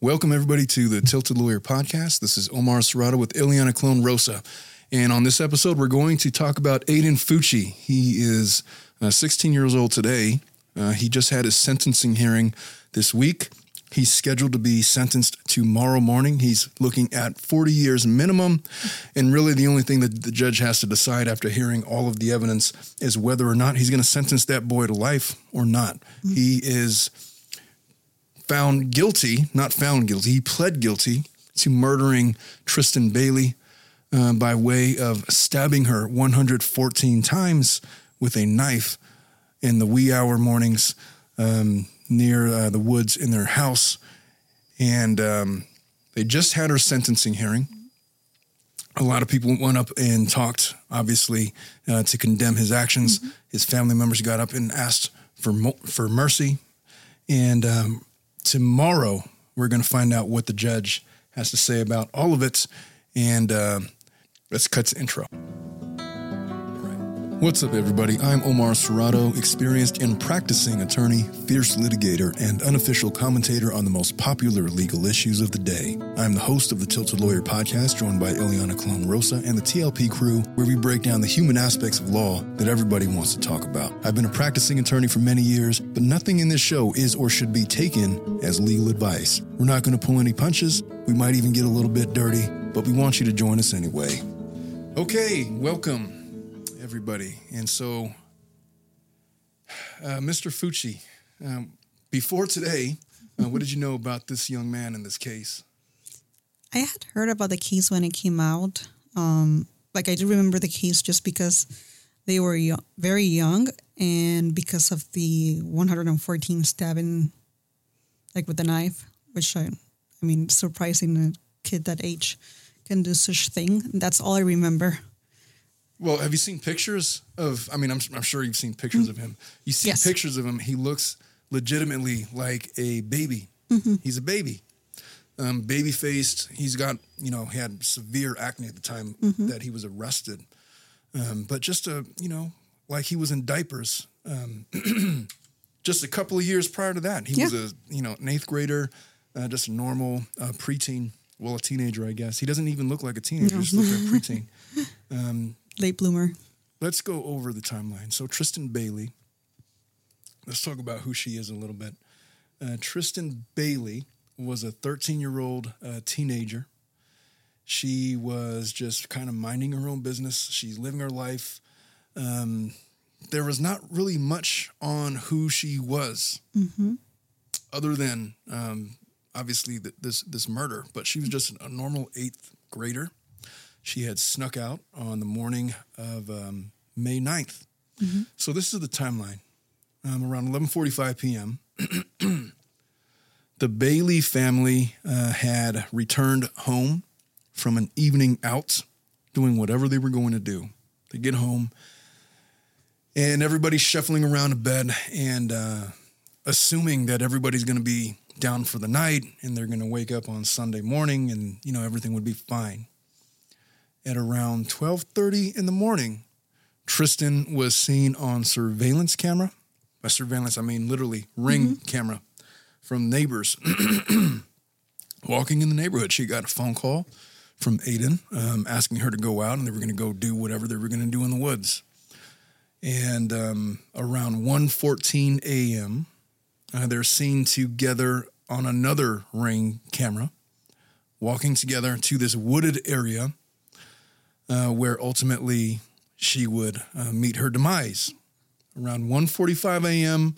Welcome, everybody, to the Tilted Lawyer podcast. This is Omar Serrato with Ileana Clone Rosa. And on this episode, we're going to talk about Aiden Fucci. He is uh, 16 years old today. Uh, he just had his sentencing hearing this week. He's scheduled to be sentenced tomorrow morning. He's looking at 40 years minimum. And really, the only thing that the judge has to decide after hearing all of the evidence is whether or not he's going to sentence that boy to life or not. Mm-hmm. He is found guilty, not found guilty, he pled guilty to murdering Tristan Bailey uh, by way of stabbing her 114 times with a knife in the wee hour mornings. Um, near uh, the woods in their house. And um, they just had her sentencing hearing. A lot of people went up and talked, obviously, uh, to condemn his actions. Mm-hmm. His family members got up and asked for mo- for mercy. And um, tomorrow, we're going to find out what the judge has to say about all of it. And uh, let's cut to intro. What's up, everybody? I'm Omar Serrato, experienced and practicing attorney, fierce litigator, and unofficial commentator on the most popular legal issues of the day. I'm the host of the Tilted Lawyer podcast, joined by Ileana Clone Rosa and the TLP crew, where we break down the human aspects of law that everybody wants to talk about. I've been a practicing attorney for many years, but nothing in this show is or should be taken as legal advice. We're not going to pull any punches. We might even get a little bit dirty, but we want you to join us anyway. Okay, welcome everybody. And so, uh, Mr. Fucci, um, before today, uh, what did you know about this young man in this case? I had heard about the case when it came out. Um, like I do remember the case just because they were very young, and because of the 114 stabbing, like with a knife, which I, I mean, surprising a kid that age can do such thing. That's all I remember. Well, have you seen pictures of? I mean, I'm, I'm sure you've seen pictures mm-hmm. of him. You see yes. pictures of him. He looks legitimately like a baby. Mm-hmm. He's a baby, um, baby faced. He's got you know he had severe acne at the time mm-hmm. that he was arrested, um, but just a you know like he was in diapers. Um, just a couple of years prior to that, he yeah. was a you know an eighth grader, uh, just a normal uh, preteen. Well, a teenager, I guess. He doesn't even look like a teenager; no. just look like a preteen. Um, late bloomer. Let's go over the timeline. So Tristan Bailey. Let's talk about who she is a little bit. Uh, Tristan Bailey was a 13 year old uh, teenager. She was just kind of minding her own business. She's living her life. Um, there was not really much on who she was, mm-hmm. other than um, obviously th- this this murder. But she was just a normal eighth grader she had snuck out on the morning of um, May 9th. Mm-hmm. So this is the timeline. Um, around 11:45 p.m., the Bailey family uh, had returned home from an evening out, doing whatever they were going to do. They get home, and everybody's shuffling around a bed and uh, assuming that everybody's going to be down for the night and they're going to wake up on Sunday morning and you know everything would be fine at around 12:30 in the morning, Tristan was seen on surveillance camera. By surveillance, I mean literally ring mm-hmm. camera from neighbors walking in the neighborhood. She got a phone call from Aiden um, asking her to go out, and they were going to go do whatever they were going to do in the woods. And um, around 1:14 a.m., uh, they're seen together on another ring camera, walking together to this wooded area uh, where ultimately she would uh, meet her demise. Around 1:45 a.m.,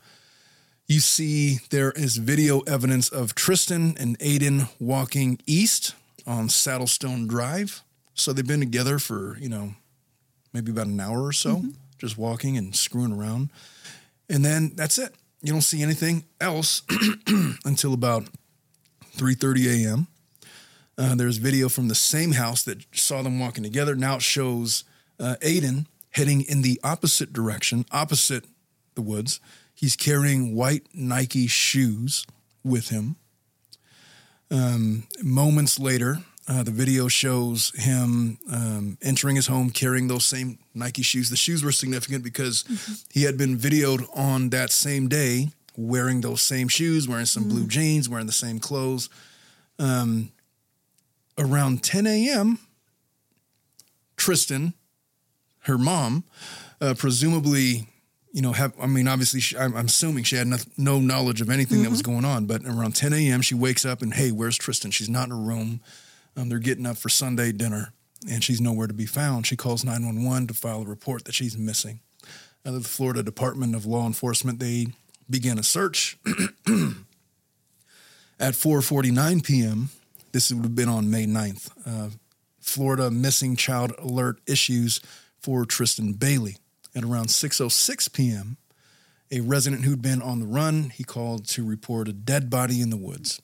you see there is video evidence of Tristan and Aiden walking east on Saddlestone Drive. So they've been together for, you know, maybe about an hour or so, mm-hmm. just walking and screwing around. And then that's it. You don't see anything else until about 3:30 a.m. Uh, there's video from the same house that saw them walking together. Now it shows uh, Aiden heading in the opposite direction, opposite the woods. He's carrying white Nike shoes with him. Um, moments later, uh, the video shows him um, entering his home carrying those same Nike shoes. The shoes were significant because mm-hmm. he had been videoed on that same day wearing those same shoes, wearing some mm-hmm. blue jeans, wearing the same clothes. Um, around 10 a.m., Tristan, her mom, uh, presumably, you know, have I mean, obviously, she, I'm, I'm assuming she had no, no knowledge of anything that was going on. But around 10 a.m., she wakes up and hey, where's Tristan? She's not in her room. Um, they're getting up for Sunday dinner, and she's nowhere to be found. She calls 911 to file a report that she's missing. Uh, the Florida Department of Law Enforcement they begin a search at 4:49 p.m. This would have been on May 9th. Uh, Florida missing child alert issues for Tristan Bailey. At around 6:06 p.m., a resident who'd been on the run he called to report a dead body in the woods.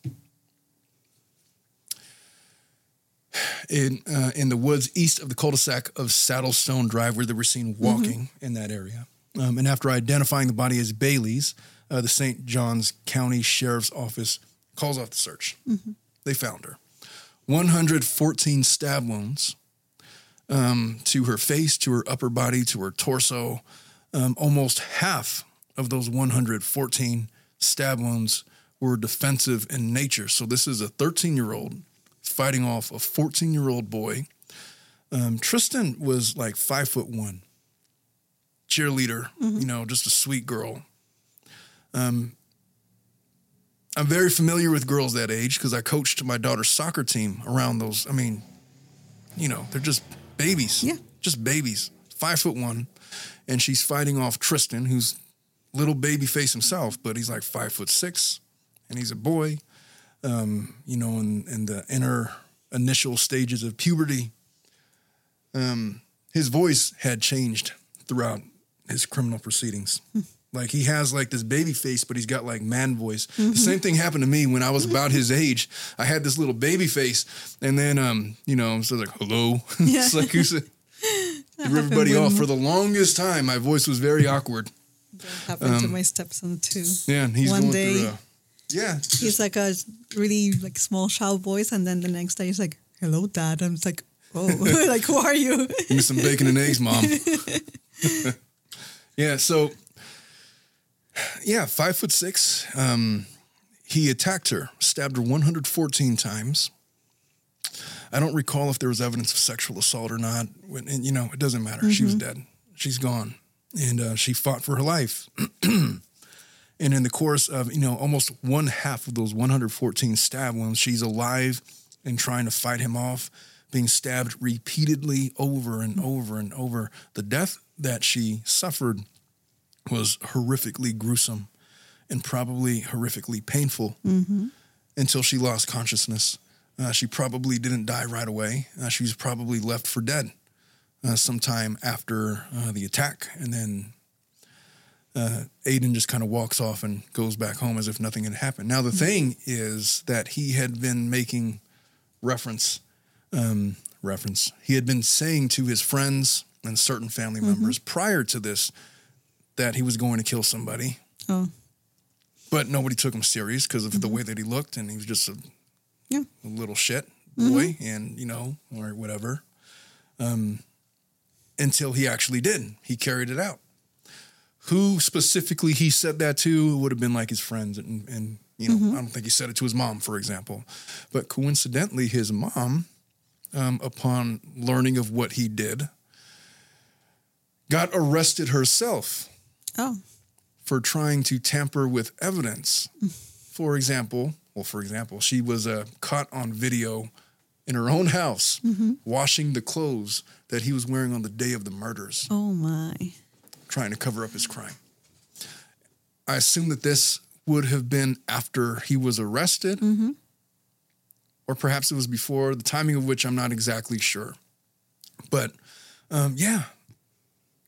In uh, in the woods east of the cul-de-sac of Saddlestone Drive, where they were seen walking in that area, um, and after identifying the body as Bailey's, uh, the St. Johns County Sheriff's Office calls off the search. They found her. 114 stab wounds um, to her face, to her upper body, to her torso. Um, almost half of those 114 stab wounds were defensive in nature. So this is a 13 year old fighting off a 14 year old boy. Um, Tristan was like five foot one, cheerleader, you know, just a sweet girl. Um, I'm very familiar with girls that age because I coached my daughter's soccer team around those. I mean, you know, they're just babies. Yeah. Just babies. Five foot one. And she's fighting off Tristan, who's little baby face himself, but he's like five foot six and he's a boy. Um, you know, in, in the inner initial stages of puberty. Um, his voice had changed throughout his criminal proceedings. Like he has like this baby face, but he's got like man voice. The same thing happened to me when I was about his age. I had this little baby face, and then um, you know, so like hello. it's like who's everybody off for the longest time. My voice was very awkward. That happened to my stepson too. Yeah, and he's One day- through. Yeah, He's like a really like small child voice, and then the next day he's like, "Hello, dad." I'm like, "Oh, like who are you?" Give me some bacon and eggs, mom. yeah, so yeah, five foot six. Um, he attacked her, stabbed her 114 times. I don't recall if there was evidence of sexual assault or not. When, and, you know, it doesn't matter. She was dead. She's gone, and uh, she fought for her life. and in the course of you know almost one half of those 114 stab wounds, she's alive and trying to fight him off, being stabbed repeatedly over and over and over. The death that she suffered was horrifically gruesome and probably horrifically painful until she lost consciousness. Uh, she probably didn't die right away. Uh, she was probably left for dead uh, sometime after uh, the attack. And then uh, Aiden just kind of walks off and goes back home as if nothing had happened. Now, the thing is that he had been making reference, um, reference, he had been saying to his friends and certain family members prior to this that he was going to kill somebody Oh, but nobody took him serious because of the way that he looked, and he was just a, yeah. a little shit boy, and you know, or whatever. Um, until he actually did, he carried it out. Who specifically he said that to would have been like his friends, and, and you know, I don't think he said it to his mom, for example. But coincidentally, his mom, um, upon learning of what he did, got arrested herself Oh, for trying to tamper with evidence. For example, well, for example, she was uh, caught on video in her own house washing the clothes that he was wearing on the day of the murders, oh my. trying to cover up his crime. I assume that this would have been after he was arrested, or perhaps it was before, the timing of which I'm not exactly sure. But um, yeah,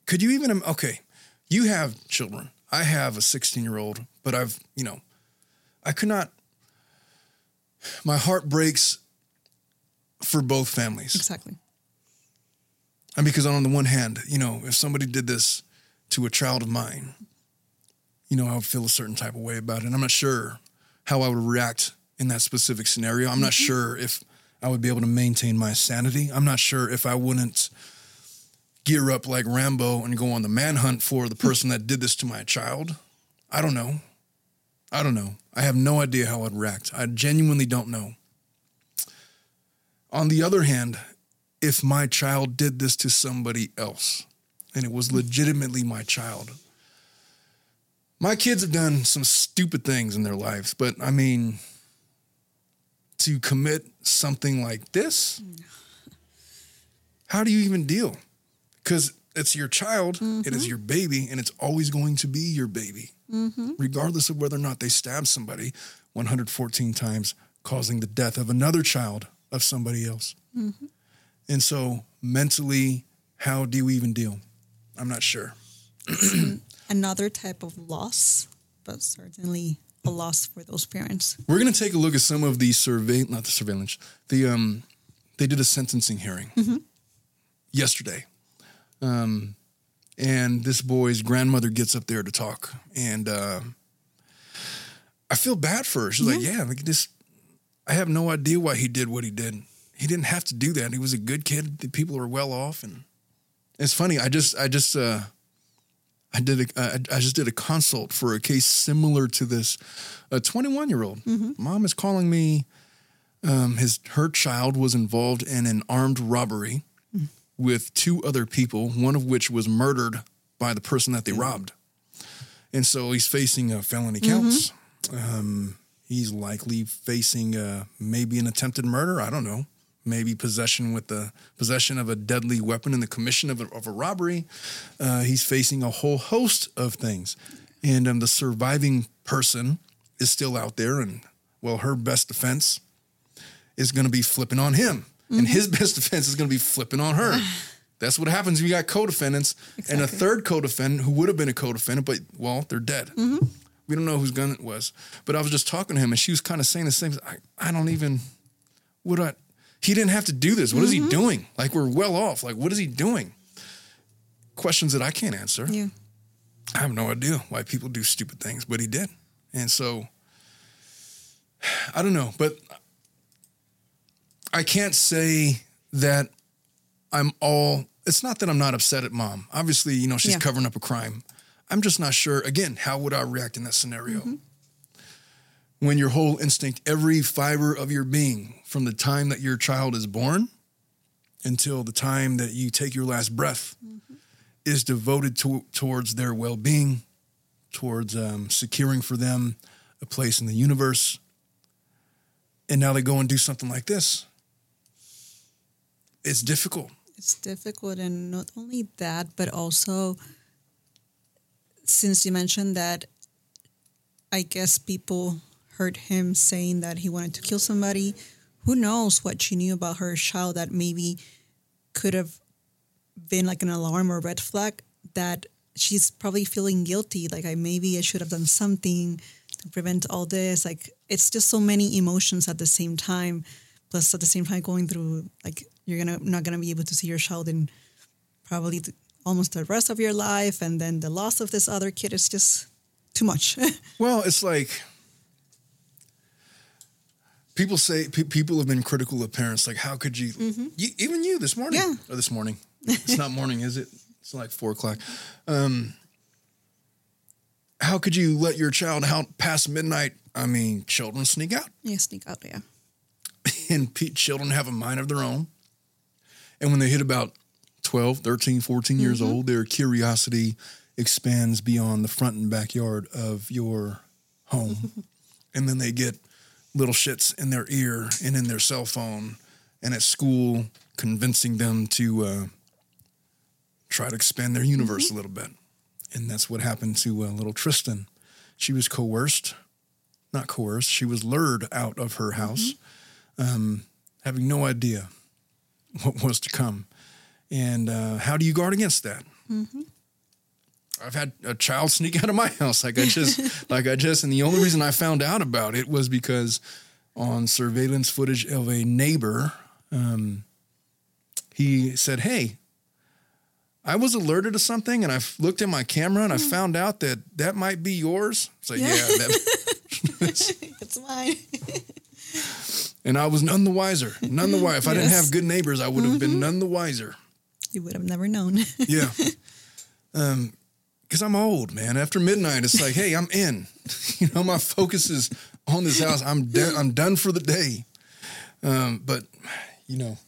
could you even, okay, you have children. I have a 16 year old, but I've, you know, I could not, my heart breaks for both families. Exactly. And because on the one hand, you know, if somebody did this to a child of mine, you know, I would feel a certain type of way about it. And I'm not sure how I would react in that specific scenario. I'm not mm-hmm. sure if I would be able to maintain my sanity. I'm not sure if I wouldn't gear up like Rambo and go on the manhunt for the person that did this to my child. I don't know. I don't know. I have no idea how I'd react. I genuinely don't know. On the other hand, if my child did this to somebody else and it was legitimately my child, my kids have done some stupid things in their lives, but I mean, to commit something like this, how do you even deal? Because it's your child, it is mm-hmm. your baby, and it's always going to be your baby, mm-hmm. regardless of whether or not they stab somebody 114 times, causing the death of another child of somebody else. Mm-hmm. And so, mentally, how do you even deal? I'm not sure. Another type of loss, but certainly a loss for those parents. We're going to take a look at some of the survey, not the surveillance. The um, they did a sentencing hearing yesterday, um, and this boy's grandmother gets up there to talk, and uh, I feel bad for her. She's like, "Yeah, like this. I have no idea why he did what he did. He didn't have to do that. He was a good kid. The people were well off, and it's funny. I just, I just." Uh, I did a, I, I just did a consult for a case similar to this. A 21 year old mom is calling me. Um, his her child was involved in an armed robbery with two other people, one of which was murdered by the person that they robbed, and so he's facing uh, felony counts. Um, he's likely facing uh, maybe an attempted murder. I don't know. Maybe possession with the possession of a deadly weapon in the commission of a, of a robbery. Uh, he's facing a whole host of things, and um, the surviving person is still out there. And well, her best defense is going to be flipping on him, and his mm-hmm. best defense is going to be flipping on her. That's what happens when you got co-defendants and a third co-defendant who would have been a co-defendant, but well, they're dead. Mm-hmm. We don't know whose gun it was. But I was just talking to him, and she was kind of saying the same. I, I don't even. What I. He didn't have to do this. What is he mm-hmm. doing? Like we're well off. Like what is he doing? Questions that I can't answer. Yeah. I have no idea why people do stupid things, but he did. And so I don't know, but I can't say that I'm all it's not that I'm not upset at mom. Obviously, you know, she's Yeah. covering up a crime. I'm just not sure again, how would I react in that scenario? When your whole instinct, every fiber of your being from the time that your child is born until the time that you take your last breath is devoted to, towards their well-being, towards um, securing for them a place in the universe. And now they go and do something like this. It's difficult. It's difficult, and not only that, but also since you mentioned that, I guess people heard him saying that he wanted to kill somebody. Who knows what she knew about her child that maybe could have been like an alarm or red flag that she's probably feeling guilty. Like I maybe I should have done something to prevent all this. Like it's just so many emotions at the same time. Plus at the same time going through like you're gonna not gonna be able to see your child in probably the, almost the rest of your life, and then the loss of this other kid is just too much. Well, it's like people say pe- people have been critical of parents. Like, how could you, you even you this morning Yeah. or this morning? It's not morning, is it? It's like four o'clock. Um, how could you let your child out past midnight? I mean, children sneak out, yeah, sneak out. Yeah, and pe- children have a mind of their own. And when they hit about 12, 13, 14 years old, their curiosity expands beyond the front and backyard of your home. and then they get little shits in their ear and in their cell phone and at school, convincing them to uh, try to expand their universe a little bit. And that's what happened to uh, little Tristan. She was coerced, not coerced, she was lured out of her house, um, having no idea what was to come. And uh, how do you guard against that? I've had a child sneak out of my house, like I just, like I just, and the only reason I found out about it was because on surveillance footage of a neighbor, um, he said, "Hey, I was alerted to something, and I looked at my camera, and I found out that that might be yours." It's like, Yeah. yeah, that, it's mine. And I was none the wiser, none the wiser. If I didn't have good neighbors, I would have been none the wiser. you would have never known. Yeah. Um, because I'm old, man. After midnight, it's like, hey, I'm in. you know, my focus is on this house. I'm done. I'm done for the day. Um, but you know,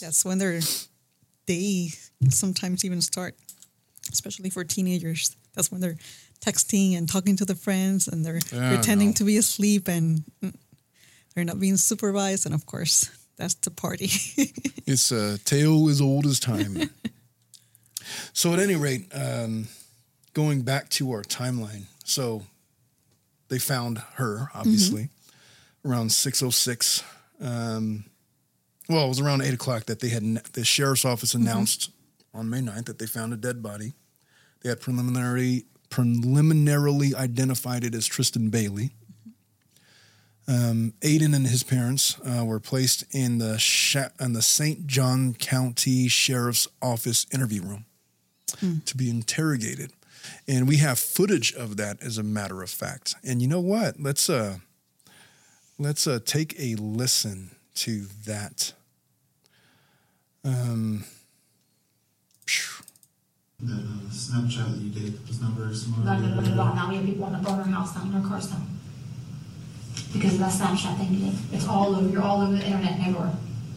That's when their day sometimes even start, especially for teenagers. That's when they're texting and talking to the friends and they're Yeah, pretending to be asleep and mm, they're not being supervised. And of course, that's the party. it's a tale as old as time. so, at any rate, um, going back to our timeline, so they found her obviously around six oh six. Um, well, it was around eight o'clock that they had the sheriff's office announced on May 9th that they found a dead body. They had preliminary preliminarily identified it as Tristan Bailey. Um, Aiden and his parents uh, were placed in the Sha- in the St. John County Sheriff's Office interview room to be interrogated, and we have footage of that as a matter of fact. And you know what? Let's uh, let's uh, take a listen to that. Um, phew. That uh, Snapchat that you did was not very smart. Not gonna put it on. Now we have people want to burn our house down, our cars down. Because of that Snapchat thing you did. It's all over, you're all over the internet and everywhere.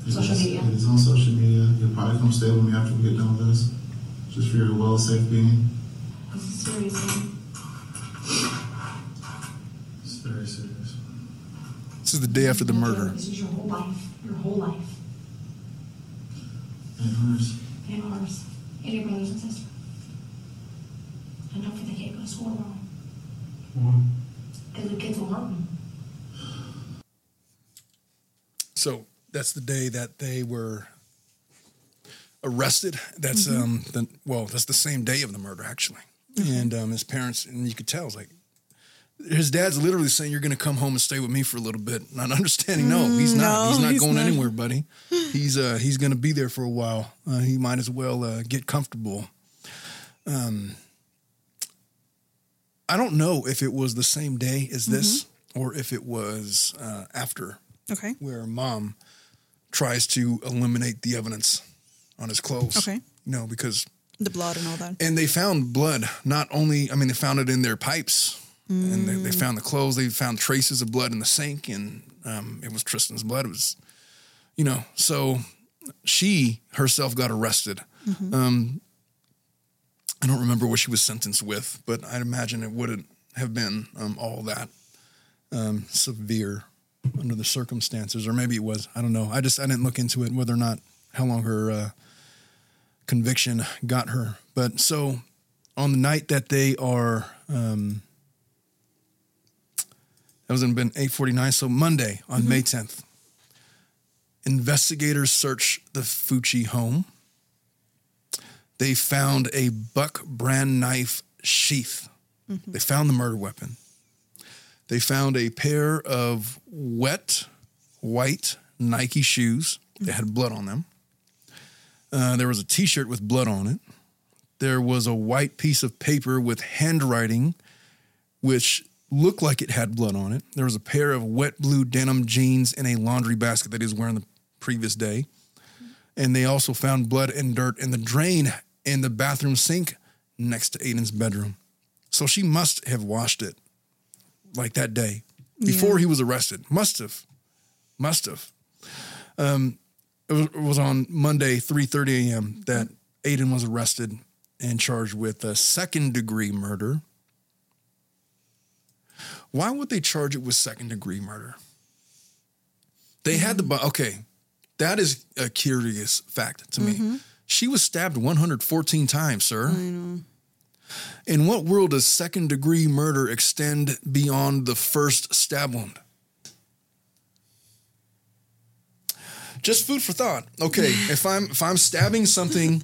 It Social is- media. It is on social media. You'll probably come stay with me after we get done with this, just for your well safe being. This is serious. It's very serious. This is the day after the murder. This is your whole life, your whole life, And hers. and ours, and your brothers and sisters. And don't forget, they go to school wrong, What? because the kids will hurt them. So that's the day that they were arrested. That's um the well, that's the same day of the murder actually. And um, his parents and you could tell it's like his dad's literally saying you're going to come home and stay with me for a little bit. Not understanding, no, he's not. no, he's not he's going not. anywhere, buddy. He's uh he's going to be there for a while. Uh, he might as well uh, get comfortable. Um, I don't know if it was the same day as this or if it was uh, after okay. where mom tries to eliminate the evidence on his clothes. Okay. You know, because The blood and all that. and they found blood. Not only, I mean, they found it in their pipes, and they, they found the clothes. They found traces of blood in the sink, and um, it was Tristan's blood. It was, you know, so she herself got arrested. Um, I don't remember what she was sentenced with, but I'd imagine it wouldn't have been um, all that um, severe under the circumstances, or maybe it was. I don't know. I just I didn't look into it whether or not how long her uh, conviction got her. But so on the night that they are, um, that was in been eight forty nine. So Monday on May tenth, investigators search the Fucci home. They found a buck brand knife sheath. They found the murder weapon. They found a pair of wet white Nike shoes. They had blood on them. Uh, there was a T-shirt with blood on it. There was a white piece of paper with handwriting, which looked like it had blood on it. There was a pair of wet blue denim jeans in a laundry basket that he was wearing the previous day. And they also found blood and dirt in the drain in the bathroom sink next to Aiden's bedroom. So she must have washed it like that day before Yeah. he was arrested. Must have. Must have. Um, it was, it was on Monday, 3.30 a.m. that Aiden was arrested and charged with a second degree murder. Why would they charge it with second degree murder? They had the okay. That is a curious fact to me. She was stabbed 114 times, sir. In what world does second degree murder extend beyond the first stab wound? Just food for thought. Okay, if I'm if I'm stabbing something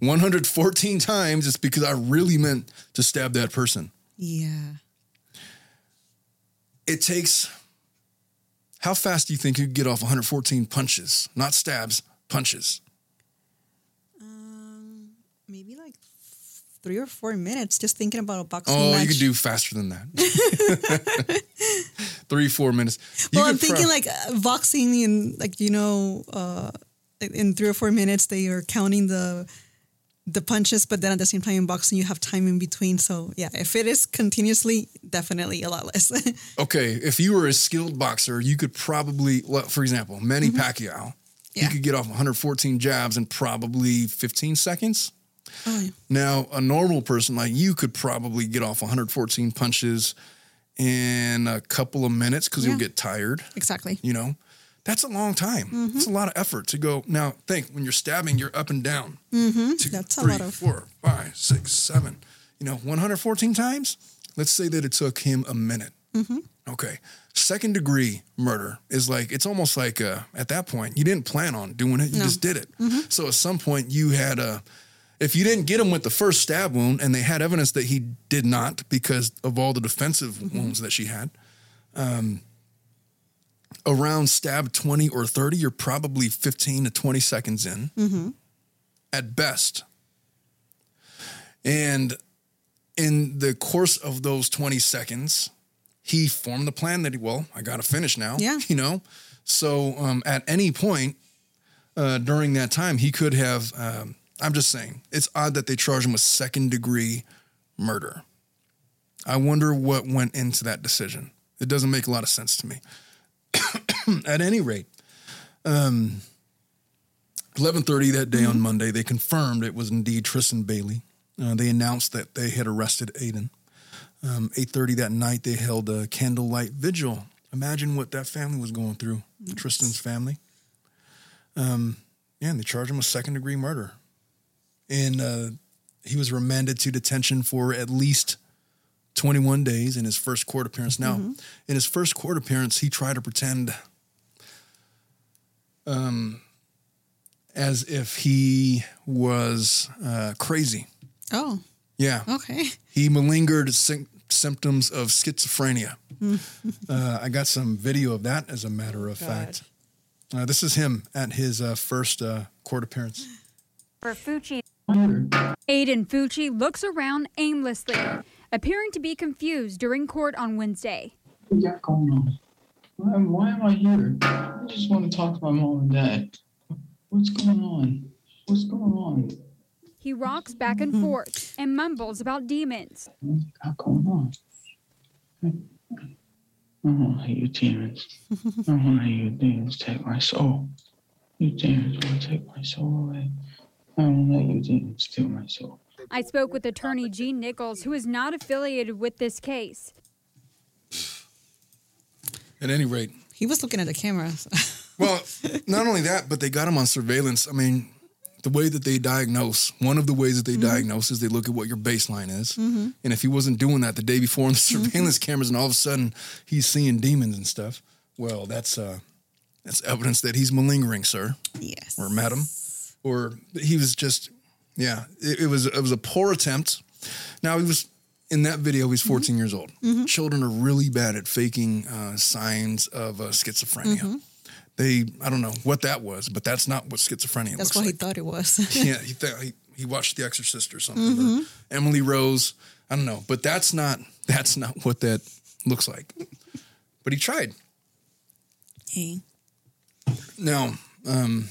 114 times, it's because I really meant to stab that person. Yeah. It takes how fast do you think you could get off 114 punches? Not stabs, punches. Um, maybe like three or four minutes just thinking about a boxing Oh, match. you could do faster than that. Three, four minutes. You well, I'm thinking pro- like uh, boxing in like you know, uh, in three or four minutes they are counting the the punches, but then at the same time in boxing you have time in between. So yeah, if it is continuously, definitely a lot less. okay, if you were a skilled boxer, you could probably, well, for example, Manny Mm-hmm. Pacquiao Yeah. He could get off 114 jabs in probably 15 seconds. Oh, yeah. Now, a normal person like you could probably get off 114 punches in a couple of minutes because Yeah. you'll get tired. exactly. You know, that's a long time. Mm-hmm. It's a lot of effort to go. Now, think when you're stabbing, you're up and down. Mm-hmm. Two, That's a lot of- four, five, six, seven. You know, 114 times. Let's say that it took him a minute. Mm-hmm. Okay. Second degree murder is like, it's almost like uh, at that point, you didn't plan on doing it, you just did it. Mm-hmm. So at some point, you had a, if you didn't get him with the first stab wound and they had evidence that he did not because of all the defensive Mm-hmm. wounds that she had, um, around stab 20 or 30, you're probably 15 to 20 seconds in Mm-hmm. at best. And in the course of those 20 seconds, he formed the plan that he, well, I got to finish now. Yeah. You know? So um, at any point uh, during that time, he could have, um, I'm just saying, it's odd that they charge him with second degree murder. I wonder what went into that decision. It doesn't make a lot of sense to me. at any rate, um, 11:30 that day on Monday, they confirmed it was indeed Tristan Bailey. Uh, they announced that they had arrested Aiden. Um, 8:30 that night, they held a candlelight vigil. Imagine what that family was going through. Tristan's family. Um, yeah, and they charged him with second degree murder, and uh, he was remanded to detention for at least 21 days in his first court appearance. Now, in his first court appearance, he tried to pretend um, as if he was uh, crazy. Oh, Yeah. okay. He malingered sym- symptoms of schizophrenia. uh, I got some video of that, as a matter of fact. Uh, this is him at his uh, first uh, court appearance. For Fucci, Aiden Fucci looks around aimlessly, appearing to be confused during court on Wednesday. What got going on? Why, why am I here? I just want to talk to my mom and dad. What's going on? What's going on? He rocks back and forth and mumbles about demons. What you got going on? I don't let you demons. I don't let you demons take my soul. You demons want to take my soul away. I don't let you demons steal my soul. I spoke with attorney Gene Nichols, who is not affiliated with this case. At any rate, He was looking at the camera. well, not only that, but they got him on surveillance. I mean, the way that they diagnose, one of the ways that they diagnose is they look at what your baseline is. And if he wasn't doing that the day before on the surveillance cameras and all of a sudden he's seeing demons and stuff, well, that's uh that's evidence that he's malingering, sir. yes. or madam, or he was just, yeah, it, it was it was a poor attempt. Now he was in that video. He's 14 years old. Children are really bad at faking uh, signs of uh, schizophrenia. They, I don't know what that was, but that's not what schizophrenia was. That's what he thought it was. yeah, he, th- he he watched The Exorcist or something. Or Emily Rose. I don't know, but that's not that's not what that looks like. But he tried. Hey. Now, um,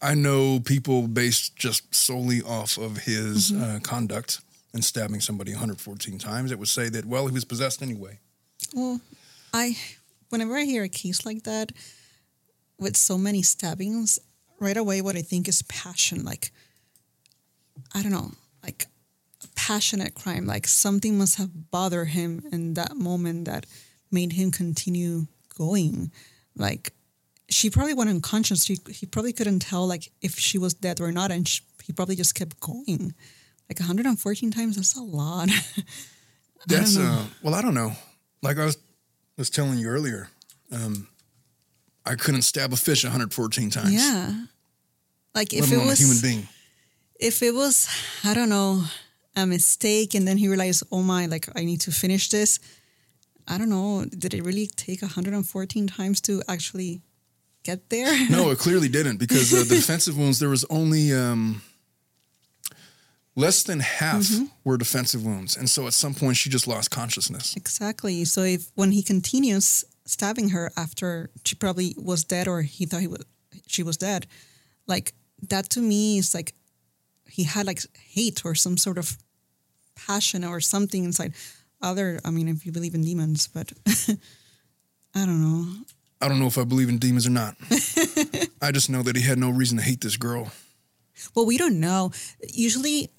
I- know people based just solely off of his uh, conduct and stabbing somebody 114 times that would say that, well, he was possessed anyway. Well, I whenever I hear a case like that with so many stabbings, right away what I think is passion. Like I don't know, like a passionate crime. Like something must have bothered him in that moment that made him continue going. Like she probably went unconscious. He, he probably couldn't tell like if she was dead or not, and she, he probably just kept going. Like 114 times, that's a lot. That's, uh, well, I don't know. Like I was, was telling you earlier, um, I couldn't stab a fish 114 times. yeah. Like if it was a human being. if it was i don't know a mistake and then he realized oh my like i need to finish this i don't know did it really take 114 times to actually get there No, it clearly didn't because uh, the defensive wounds, there was only um, less than half Mm-hmm. were defensive wounds. And so at some point, she just lost consciousness. exactly so if when he continues stabbing her after she probably was dead or he thought he was she was dead like that to me is like he had like hate or some sort of passion or something inside other i mean if you believe in demons but i don't know I don't know if I believe in demons or not. I just know that he had no reason to hate this girl. Well, we don't know. Usually,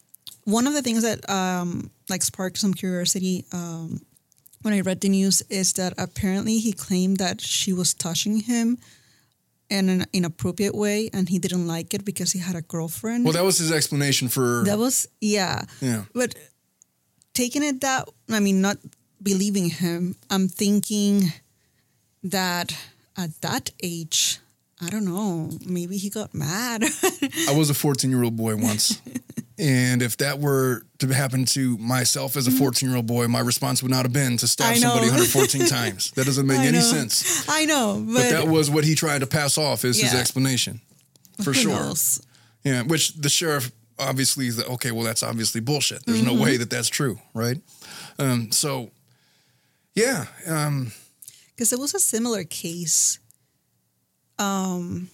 one of the things that um, like sparked some curiosity um, when I read the news is that apparently he claimed that she was touching him in an inappropriate way, and he didn't like it because he had a girlfriend. Well, that was his explanation for. that was yeah, yeah. but taking it that I mean, not believing him, I'm thinking that at that age. I don't know. Maybe he got mad. I was a 14 year old boy once. and if that were to happen to myself as a 14 year old boy, my response would not have been to stab Mm-hmm. Somebody 114 times. That doesn't make I any know. sense. I know, but, But that was what he tried to pass off as his explanation. For who sure. knows? Yeah, which the sheriff obviously is okay, well, that's obviously bullshit. There's no Mm-hmm. way that that's true, right? Um, so, yeah, um, because it was a similar case. Um,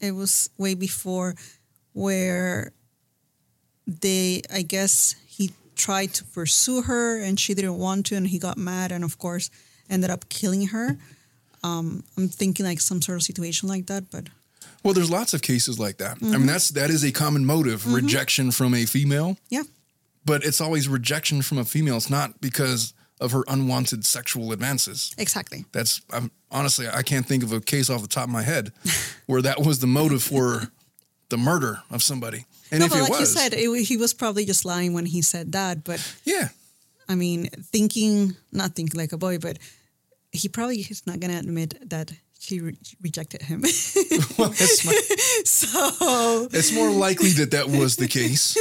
it was way before where they, I guess, he tried to pursue her and she didn't want to, and he got mad, and of course, ended up killing her. Um, I'm thinking like some sort of situation like that, but well, there's lots of cases like that. I Mm-hmm. mean, that's that is a common motive: rejection from a female. yeah, but it's always rejection from a female. It's not because of her unwanted sexual advances. exactly. That's I'm, honestly, I can't think of a case off the top of my head where that was the motive for the murder of somebody. And no, if but it like was, you said, it, he was probably just lying when he said that, but yeah, I mean, thinking, not thinking like a boy, but he probably is not going to admit that she re- rejected him. well, it's, my, so, it's more likely that that was the case.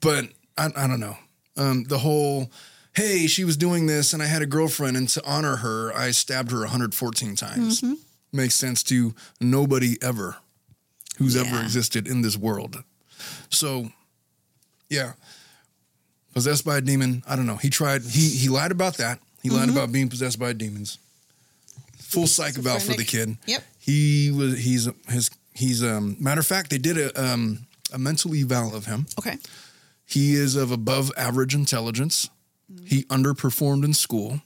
But I, I don't know. Um, the whole, hey, she was doing this and I had a girlfriend, and to honor her, I stabbed her 114 times. Mm-hmm. Makes sense to nobody ever who's ever existed in this world. So, yeah. Possessed by a demon, I don't know. He tried, he, he lied about that. He lied Mm-hmm. about being possessed by demons. Full psych eval for the kid. Yep. He was, he's, his, he's, um, matter of fact, they did a, um, a mental eval of him. okay. He is of above average intelligence. He underperformed in school.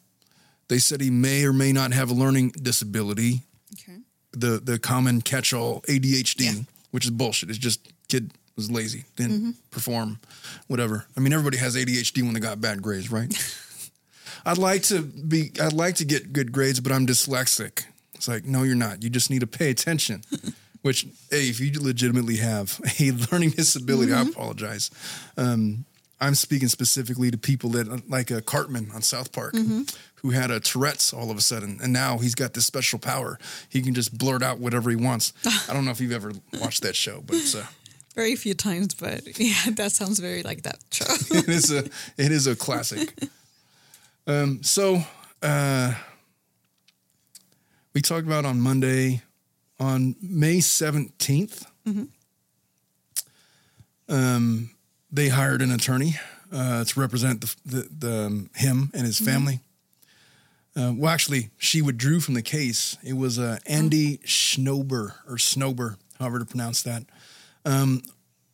They said he may or may not have a learning disability, Okay. the the common catch-all ADHD, Yeah. which is bullshit. It's just kid was lazy, didn't perform, whatever. I mean, everybody has ADHD when they got bad grades, right? I'd like to be. I'd like to get good grades, but I'm dyslexic. It's like, no, you're not. You just need to pay attention. Which, hey, if you legitimately have a learning disability, I apologize. Um, I'm speaking specifically to people that, like a Cartman on South Park, who had a Tourette's all of a sudden, and now he's got this special power. He can just blurt out whatever he wants. I don't know if you've ever watched that show, but it's a, Very few times, but yeah, that sounds very like that show. it is a it is a classic. Um, so uh, we talked about on Monday, on May 17th Um, they hired an attorney uh, to represent the, the, the um, him and his family. Uh, well, actually, she withdrew from the case. It was uh, Andy Schnober or Snober, however to pronounce that. Um,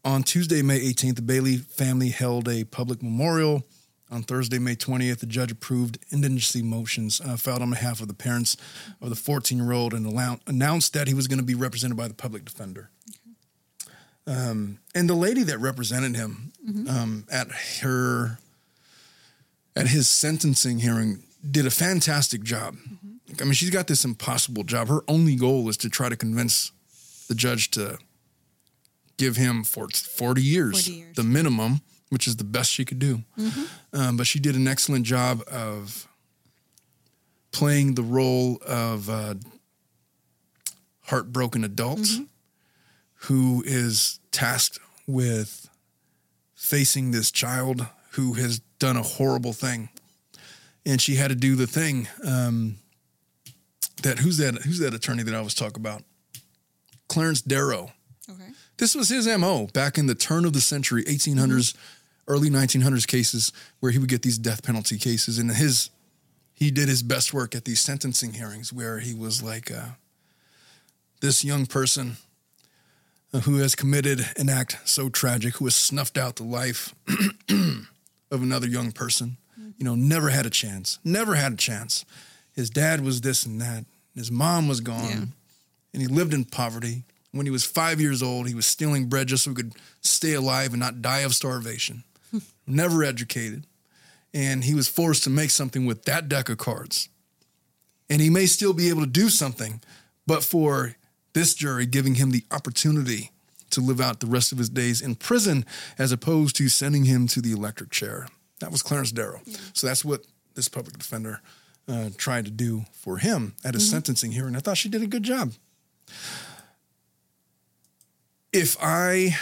on Tuesday, May 18th, the Bailey family held a public memorial. On Thursday, May 20th, the judge approved indigency motions uh, filed on behalf of the parents of the 14 year old and allow- announced that he was going to be represented by the public defender. Um, and the lady that represented him um, at her at his sentencing hearing did a fantastic job. I mean, she's got this impossible job. Her only goal is to try to convince the judge to give him for 40 years, 40 years. the minimum, which is the best she could do. Um, but she did an excellent job of playing the role of a heartbroken adult who is tasked with facing this child who has done a horrible thing. And she had to do the thing um, that who's that who's that attorney that I was talking about? Clarence Darrow. okay. This was his MO back in the turn of the century, 1800s, early 1900s cases where he would get these death penalty cases. And his, he did his best work at these sentencing hearings where he was like, uh, this young person who has committed an act so tragic, who has snuffed out the life of another young person, you know, never had a chance, never had a chance. his dad was this and that. His mom was gone, Yeah. and he lived in poverty. When he was five years old, he was stealing bread just so he could stay alive and not die of starvation. Never educated, and he was forced to make something with that deck of cards. And he may still be able to do something, but for this jury giving him the opportunity to live out the rest of his days in prison as opposed to sending him to the electric chair. That was Clarence Darrow. So that's what this public defender uh, tried to do for him at his sentencing hearing. I thought she did a good job. If I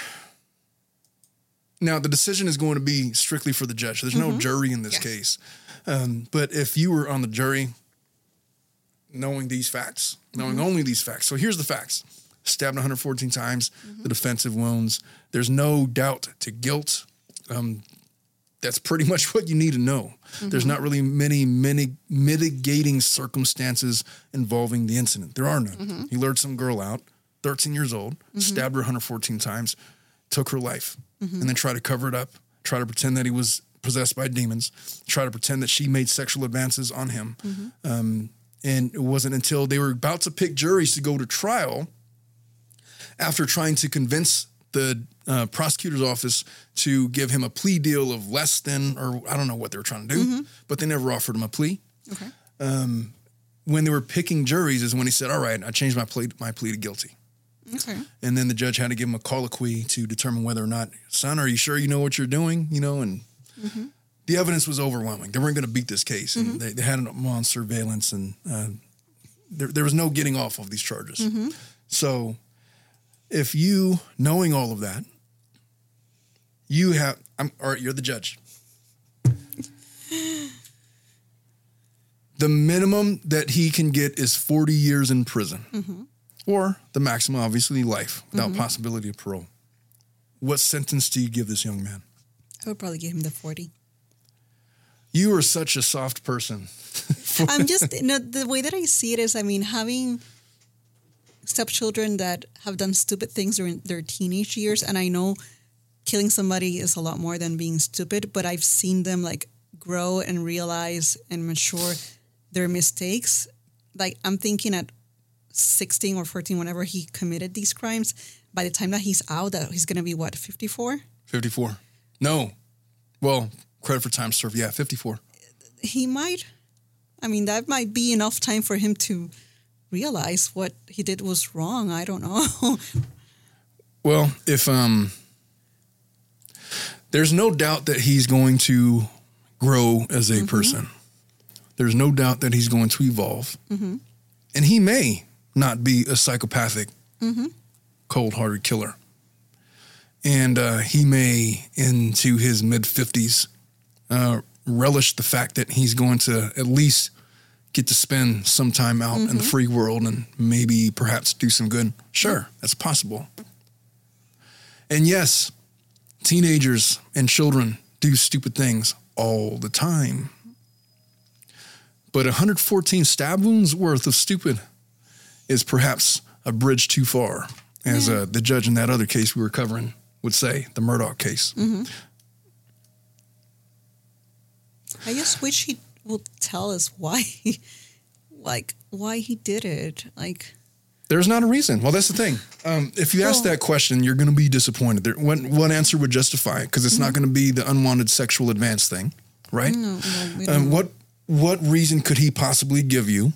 now the decision is going to be strictly for the judge. There's no jury in this Yes. case. Um, but if you were on the jury, knowing these facts, knowing only these facts. So here's the facts: stabbed 114 times, the defensive wounds. There's no doubt to guilt. Um, that's pretty much what you need to know. There's not really many, many mitigating circumstances involving the incident. There are none. He lured some girl out, 13 years old, stabbed her 114 times, took her life, and then tried to cover it up, try to pretend that he was possessed by demons, try to pretend that she made sexual advances on him. Um, and it wasn't until they were about to pick juries to go to trial after trying to convince the uh, prosecutor's office to give him a plea deal of less than, or I don't know what they were trying to do, mm-hmm. but they never offered him a plea. Okay. Um, when they were picking juries, is when he said, "All right, I changed my plea, my plea to guilty." Okay. And then the judge had to give him a colloquy to determine whether or not, son, are you sure you know what you're doing? You know, and mm-hmm. The evidence was overwhelming. They weren't going to beat this case, and mm-hmm. they, they had him on surveillance, and uh, there, there was no getting off of these charges. Mm-hmm. So, if you knowing all of that, you have, I'm, all right, you're the judge. The minimum that he can get is 40 years in prison mm-hmm. or the maximum, obviously, life without possibility of parole. What sentence do you give this young man? I would probably give him the 40. You are such a soft person. I'm just, you know, the way that I see it is, I mean, having stepchildren that have done stupid things during their teenage years, and I know killing somebody is a lot more than being stupid, but I've seen them like grow and realize and mature their mistakes. Like, I'm thinking at 16 or 14, whenever he committed these crimes, by the time that he's out, that he's going to be what, 54? 54. No. Well, credit for time served. Yeah, 54. he might i mean that might be enough time for him to realize what he did was wrong i don't know Well, if um there's no doubt that he's going to grow as a person. There's no doubt that he's going to evolve. And he may not be a psychopathic, cold-hearted killer. And uh, he may, into his mid 50s, uh, relish the fact that he's going to at least get to spend some time out in the free world and maybe perhaps do some good. Sure, that's possible. And yes, teenagers and children do stupid things all the time. But 114 stab wounds worth of stupid is perhaps a bridge too far, as uh, the judge in that other case we were covering would say, the Murdaugh case. I just wish he would tell us why he, like why he did it like There's not a reason. Well, that's the thing. Um, if you ask Well- that question, you're going to be disappointed. There, one, one answer would justify it because it's not going to be the unwanted sexual advance thing, right? no, no, Um, what what reason could he possibly give you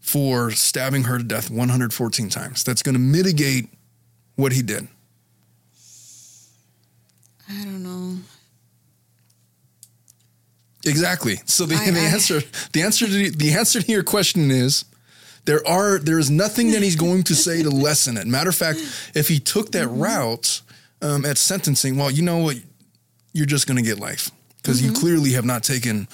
for stabbing her to death 114 times? That's going to mitigate what he did. i don't know Exactly. So the, I- the I- answer the answer to the answer to your question is there are there is nothing that he's going to say to lessen it. Matter of fact, if he took that Mm-hmm. route um, at sentencing, well, you know what, you're just going to get life because Mm-hmm. you clearly have not taken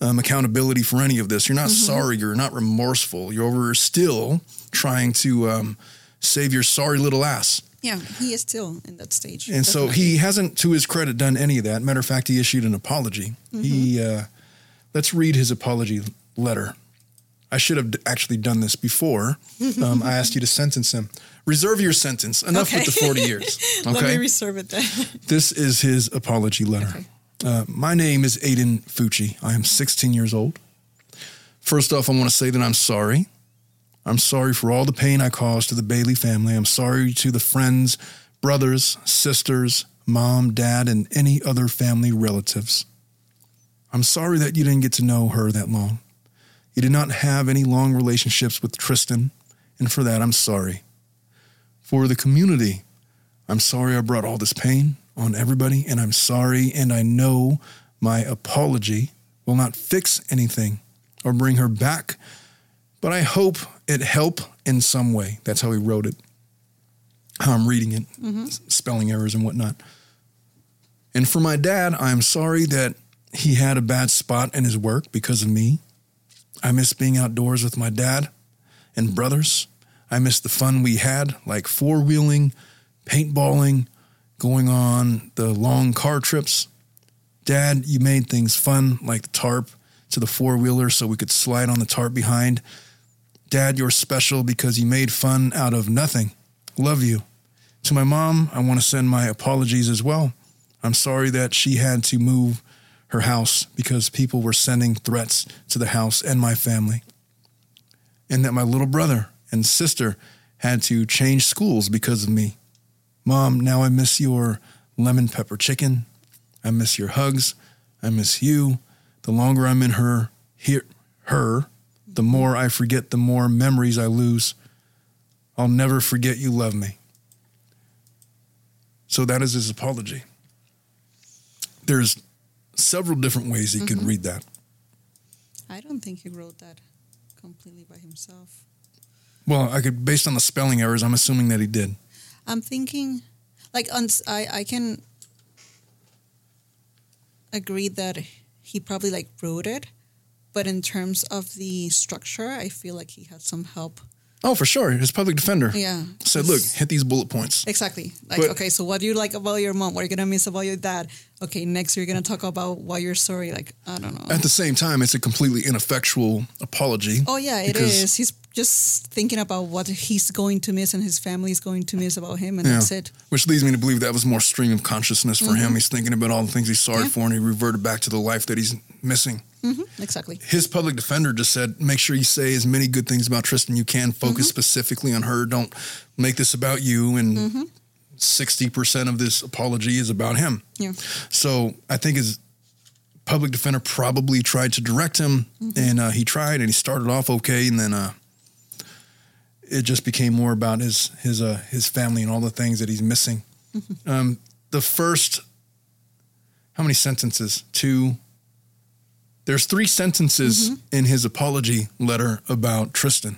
um, accountability for any of this. You're not Mm-hmm. sorry. You're not remorseful. You're still trying to um, save your sorry little ass. Yeah he is still in that stage And so he hasn't, to his credit, done any of that. Matter of fact, he issued an apology. He, uh, let's read his apology letter. I should have d- actually done this before. Um, I asked you to sentence him. Reserve your sentence. Enough with the 40 years. let me reserve it then this is his apology letter. Uh, my name is Aiden Fucci. I am 16 years old. First off, I want to say that I'm sorry. I'm sorry for all the pain I caused to the Bailey family. I'm sorry to the friends, brothers, sisters, mom, dad, and any other family relatives. I'm sorry that you didn't get to know her that long. You did not have any long relationships with Tristan, and for that, I'm sorry. For the community, I'm sorry I brought all this pain on everybody, and I'm sorry, and I know my apology will not fix anything or bring her back, but I hope it help in some way. That's how he wrote it. How I'm reading it, mm-hmm. s- spelling errors and whatnot. And for my dad, I'm sorry that he had a bad spot in his work because of me. I miss being outdoors with my dad and brothers. I miss the fun we had, like four wheeling, paintballing, going on the long car trips. Dad, you made things fun, like the tarp to the four wheeler so we could slide on the tarp behind. Dad, you're special because you made fun out of nothing. Love you. To my mom, I want to send my apologies as well. I'm sorry that she had to move her house because people were sending threats to the house and my family. And that my little brother and sister had to change schools because of me. Mom, now I miss your lemon pepper chicken. I miss your hugs. I miss you. The longer I'm in her, here, her, the more I forget, the more memories I lose. I'll never forget you love me. So that is his apology. There's several different ways he could mm-hmm. read that. I don't think he wrote that completely by himself. Well, I could, based on the spelling errors, I'm assuming that he did. I'm thinking, like, on, I I can agree that he probably like wrote it, but in terms of the structure, I feel like he had some help. Oh, for sure. His public defender Yeah, said, look, hit these bullet points. Exactly. Like, But- okay, so what do you like about your mom? What are you gonna miss about your dad? Okay, next you're gonna talk about why you're sorry. Like, I don't know. At the same time, it's a completely ineffectual apology. Oh yeah, it is. He's just thinking about what he's going to miss and his family is going to miss about him, and Yeah. that's it. Which leads me to believe that was more stream of consciousness for him. He's thinking about all the things he's sorry Mm-hmm. Yeah. for and he reverted back to the life that he's missing. hmm Exactly. His public defender just said, make sure you say as many good things about Tristan you can. Focus Mm-hmm. specifically on her. Don't make this about you. And 60% of this apology is about him. Yeah. So I think his public defender probably tried to direct him, and uh, he tried, and he started off okay, and then uh, it just became more about his his uh, his family and all the things that he's missing. Um, the first, how many sentences? Two. There's three sentences in his apology letter about Tristan.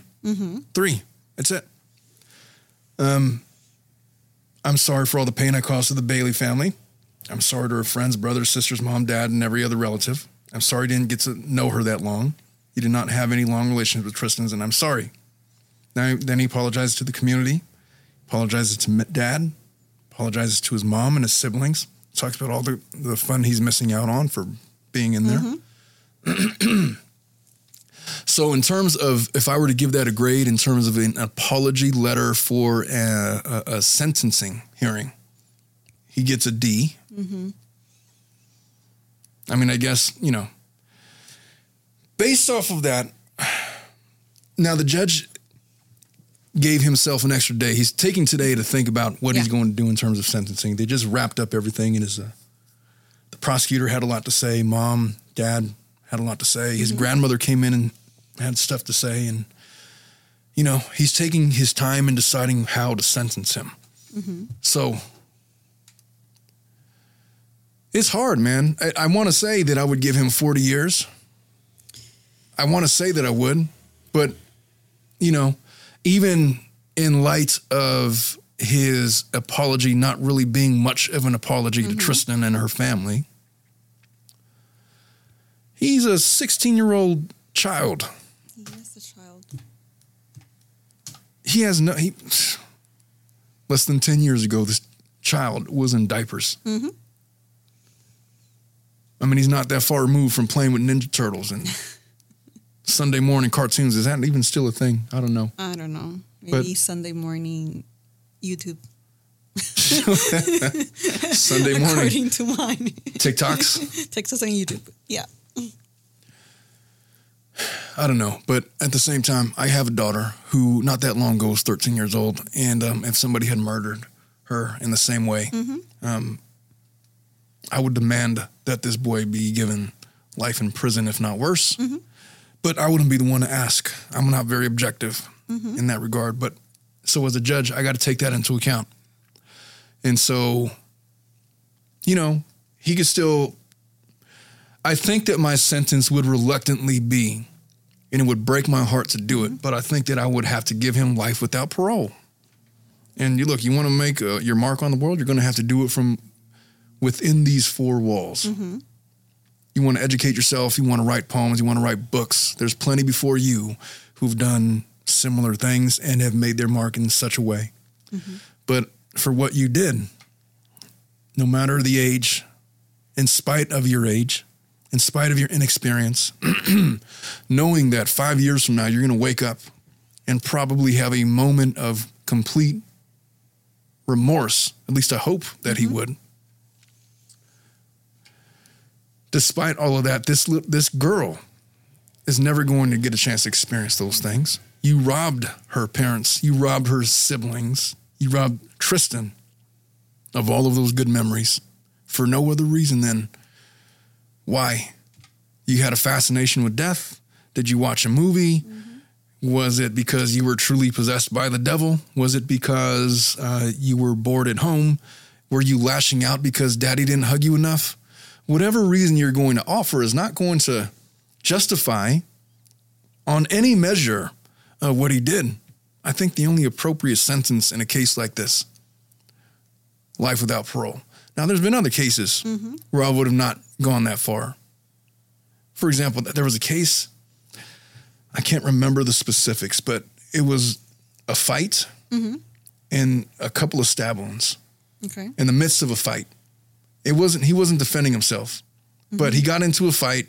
Three. That's it. Um, I'm sorry for all the pain I caused to the Bailey family. I'm sorry to her friends, brothers, sisters, mom, dad, and every other relative. I'm sorry I didn't get to know her that long. You did not have any long relations with Tristan's, and I'm sorry. Now, then he apologizes to the community, apologizes to dad, apologizes to his mom and his siblings, talks about all the, the fun he's missing out on for being in there. Mm-hmm. so, in terms of if I were to give that a grade in terms of an apology letter for a, a, a sentencing hearing, he gets a D. I mean, I guess, you know, based off of that, now the judge gave himself an extra day. He's taking today to think about what he's going to do in terms of sentencing. They just wrapped up everything, and his uh, the prosecutor had a lot to say. Mom, dad had a lot to say. His grandmother came in and had stuff to say, and you know he's taking his time in deciding how to sentence him. Mm-hmm. So it's hard, man. I, I want to say that I would give him 40 years. I want to say that I would, but you know, even in light of his apology not really being much of an apology to mm-hmm. Tristan and her family, he's a 16 year old child. He is the child. He has no, he, less than 10 years ago, this child was in diapers. Mm-hmm. I mean, he's not that far removed from playing with Ninja Turtles and Sunday morning cartoons. Is that even still a thing? I don't know. I don't know. But- Maybe Sunday morning YouTube. Sunday morning According to mine. TikToks. Texas and YouTube. Yeah. I don't know, but at the same time, I have a daughter who not that long ago was 13 years old, and um, if somebody had murdered her in the same way, um, I would demand that this boy be given life in prison, if not worse. But I wouldn't be the one to ask. I'm not very objective in that regard. But so as a judge, I got to take that into account. And so, you know, he could still. I think that my sentence would reluctantly be, and it would break my heart to do it, but I think that I would have to give him life without parole. And you look, you want to make uh, your mark on the world, you're going to have to do it from within these four walls. You want to educate yourself, you want to write poems, you want to write books. There's plenty before you who've done similar things and have made their mark in such a way. But for what you did, no matter the age, in spite of your age, in spite of your inexperience, knowing that five years from now you're going to wake up and probably have a moment of complete remorse. At least I hope that he mm-hmm. would. Despite all of that, this this girl is never going to get a chance to experience those things. You robbed her parents. You robbed her siblings. You robbed Tristan of all of those good memories for no other reason than why? You had a fascination with death? Did you watch a movie? Was it because you were truly possessed by the devil? Was it because uh, you were bored at home? Were you lashing out because daddy didn't hug you enough? Whatever reason you're going to offer is not going to justify on any measure uh, what he did. I think the only appropriate sentence in a case like this life without parole. Now, there's been other cases where I would have not gone that far. For example, there was a case, I can't remember the specifics, but it was a fight and a couple of stab wounds Okay. in the midst of a fight. It wasn't he wasn't defending himself, but he got into a fight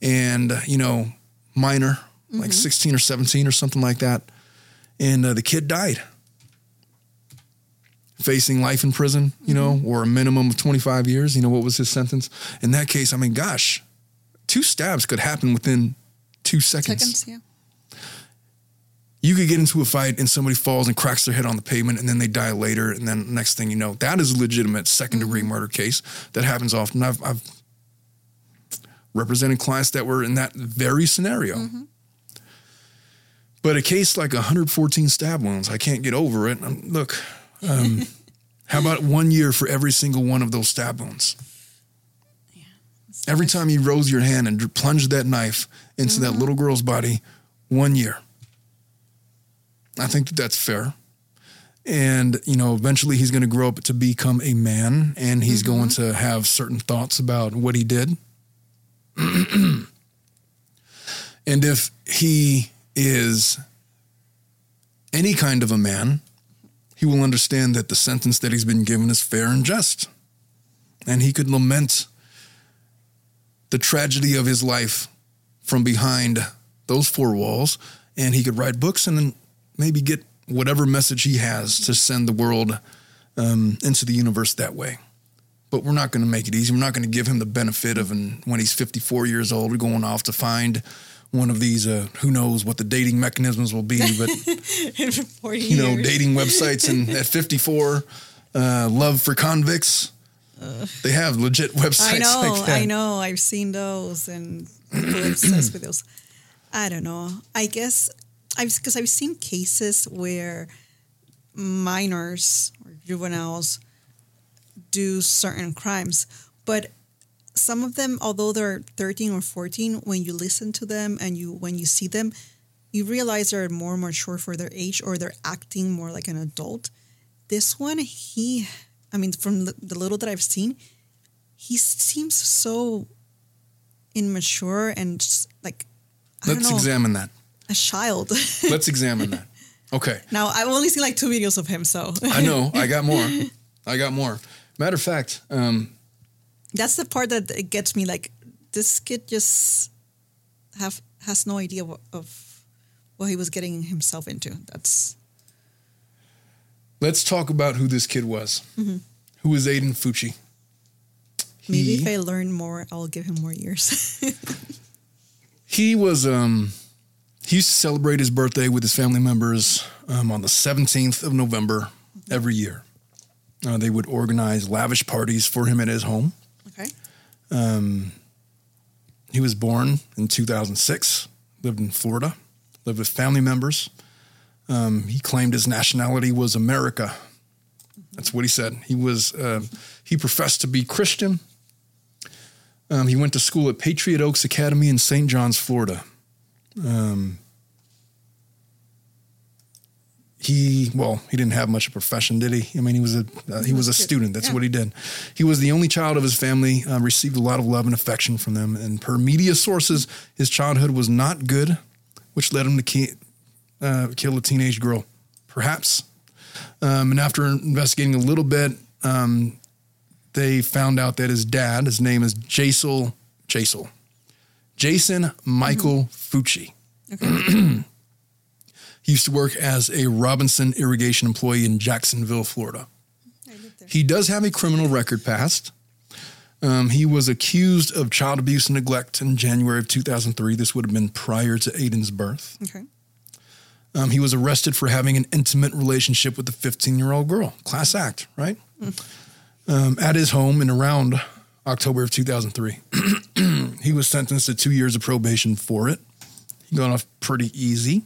and uh, you know, minor, like 16 or 17 or something like that. And uh, the kid died. Facing life in prison, you know, or a minimum of 25 years, you know, what was his sentence? In that case, I mean, gosh, two stabs could happen within 2 seconds. Seconds, yeah. you could get into a fight and somebody falls and cracks their head on the pavement and then they die later. And then next thing you know that is a legitimate second degree murder case that happens often. I've, I've represented clients that were in that very scenario. But a case like 114 stab wounds i can't get over it. Um, look um, how about one year for every single one of those stab wounds every time you rose your hand and plunged that knife into that little girl's body one year I think that that's fair. And, you know, eventually he's going to grow up to become a man and he's going to have certain thoughts about what he did. and if he is any kind of a man, he will understand that the sentence that he's been given is fair and just. And he could lament the tragedy of his life from behind those four walls and he could write books and then maybe get whatever message he has to send the world um, into the universe that way. But we're not going to make it easy. We're not going to give him the benefit of an, when he's 54 years old, we're going off to find one of these, uh, who knows what the dating mechanisms will be, but, you know, years. dating websites and at 54, uh, love for convicts. they have legit websites I know, like. I know. I've seen those and obsessed with those. I don't know. I guess I've because I've seen cases where minors or juveniles do certain crimes, but some of them, although they're 13 or 14, when you listen to them and you when you see them, you realize they're more mature for their age or they're acting more like an adult. This one, he, I mean, from the little that I've seen, he seems so immature and just, like I Let's don't know, examine that. a child. Let's examine that. Okay. now I've only seen like two videos of him, so I know. I got more. I got more. Matter of fact, um, that's the part that it gets me. Like this kid just have has no idea what, of what he was getting himself into. That's let's talk about who this kid was. Who was Aiden Fucci? maybe He- if I learn more, I'll give him more years. He was um he used to celebrate his birthday with his family members um, on the 17th of November every year. Uh, they would organize lavish parties for him at his home. Okay. He was born in 2006, lived in Florida, lived with family members. Um, he claimed his nationality was America. That's what he said. He was uh, he professed to be Christian. Um, he went to school at Patriot Oaks Academy in St. Johns, Florida. Um, he well, he didn't have much of a profession, did he? I mean, he was a uh, he was a student. That's Yeah. what he did. He was the only child of his family. Uh, received a lot of love and affection from them. And per media sources, his childhood was not good, which led him to ki- uh, kill a teenage girl, perhaps. Um, and after investigating a little bit, um, they found out that his dad, his name is Jasel, Jasel, Jason Michael Fucci. Okay. He used to work as a Robinson irrigation employee in Jacksonville, Florida. I lived there. He does have a criminal record past. Um, he was accused of child abuse and neglect in January of 2003. This would have been prior to Aiden's birth. Okay. Um, he was arrested for having an intimate relationship with a 15 year old girl. Class act, right? Um, at his home in around October of 2003. he was sentenced to two years of probation for it. He got off pretty easy.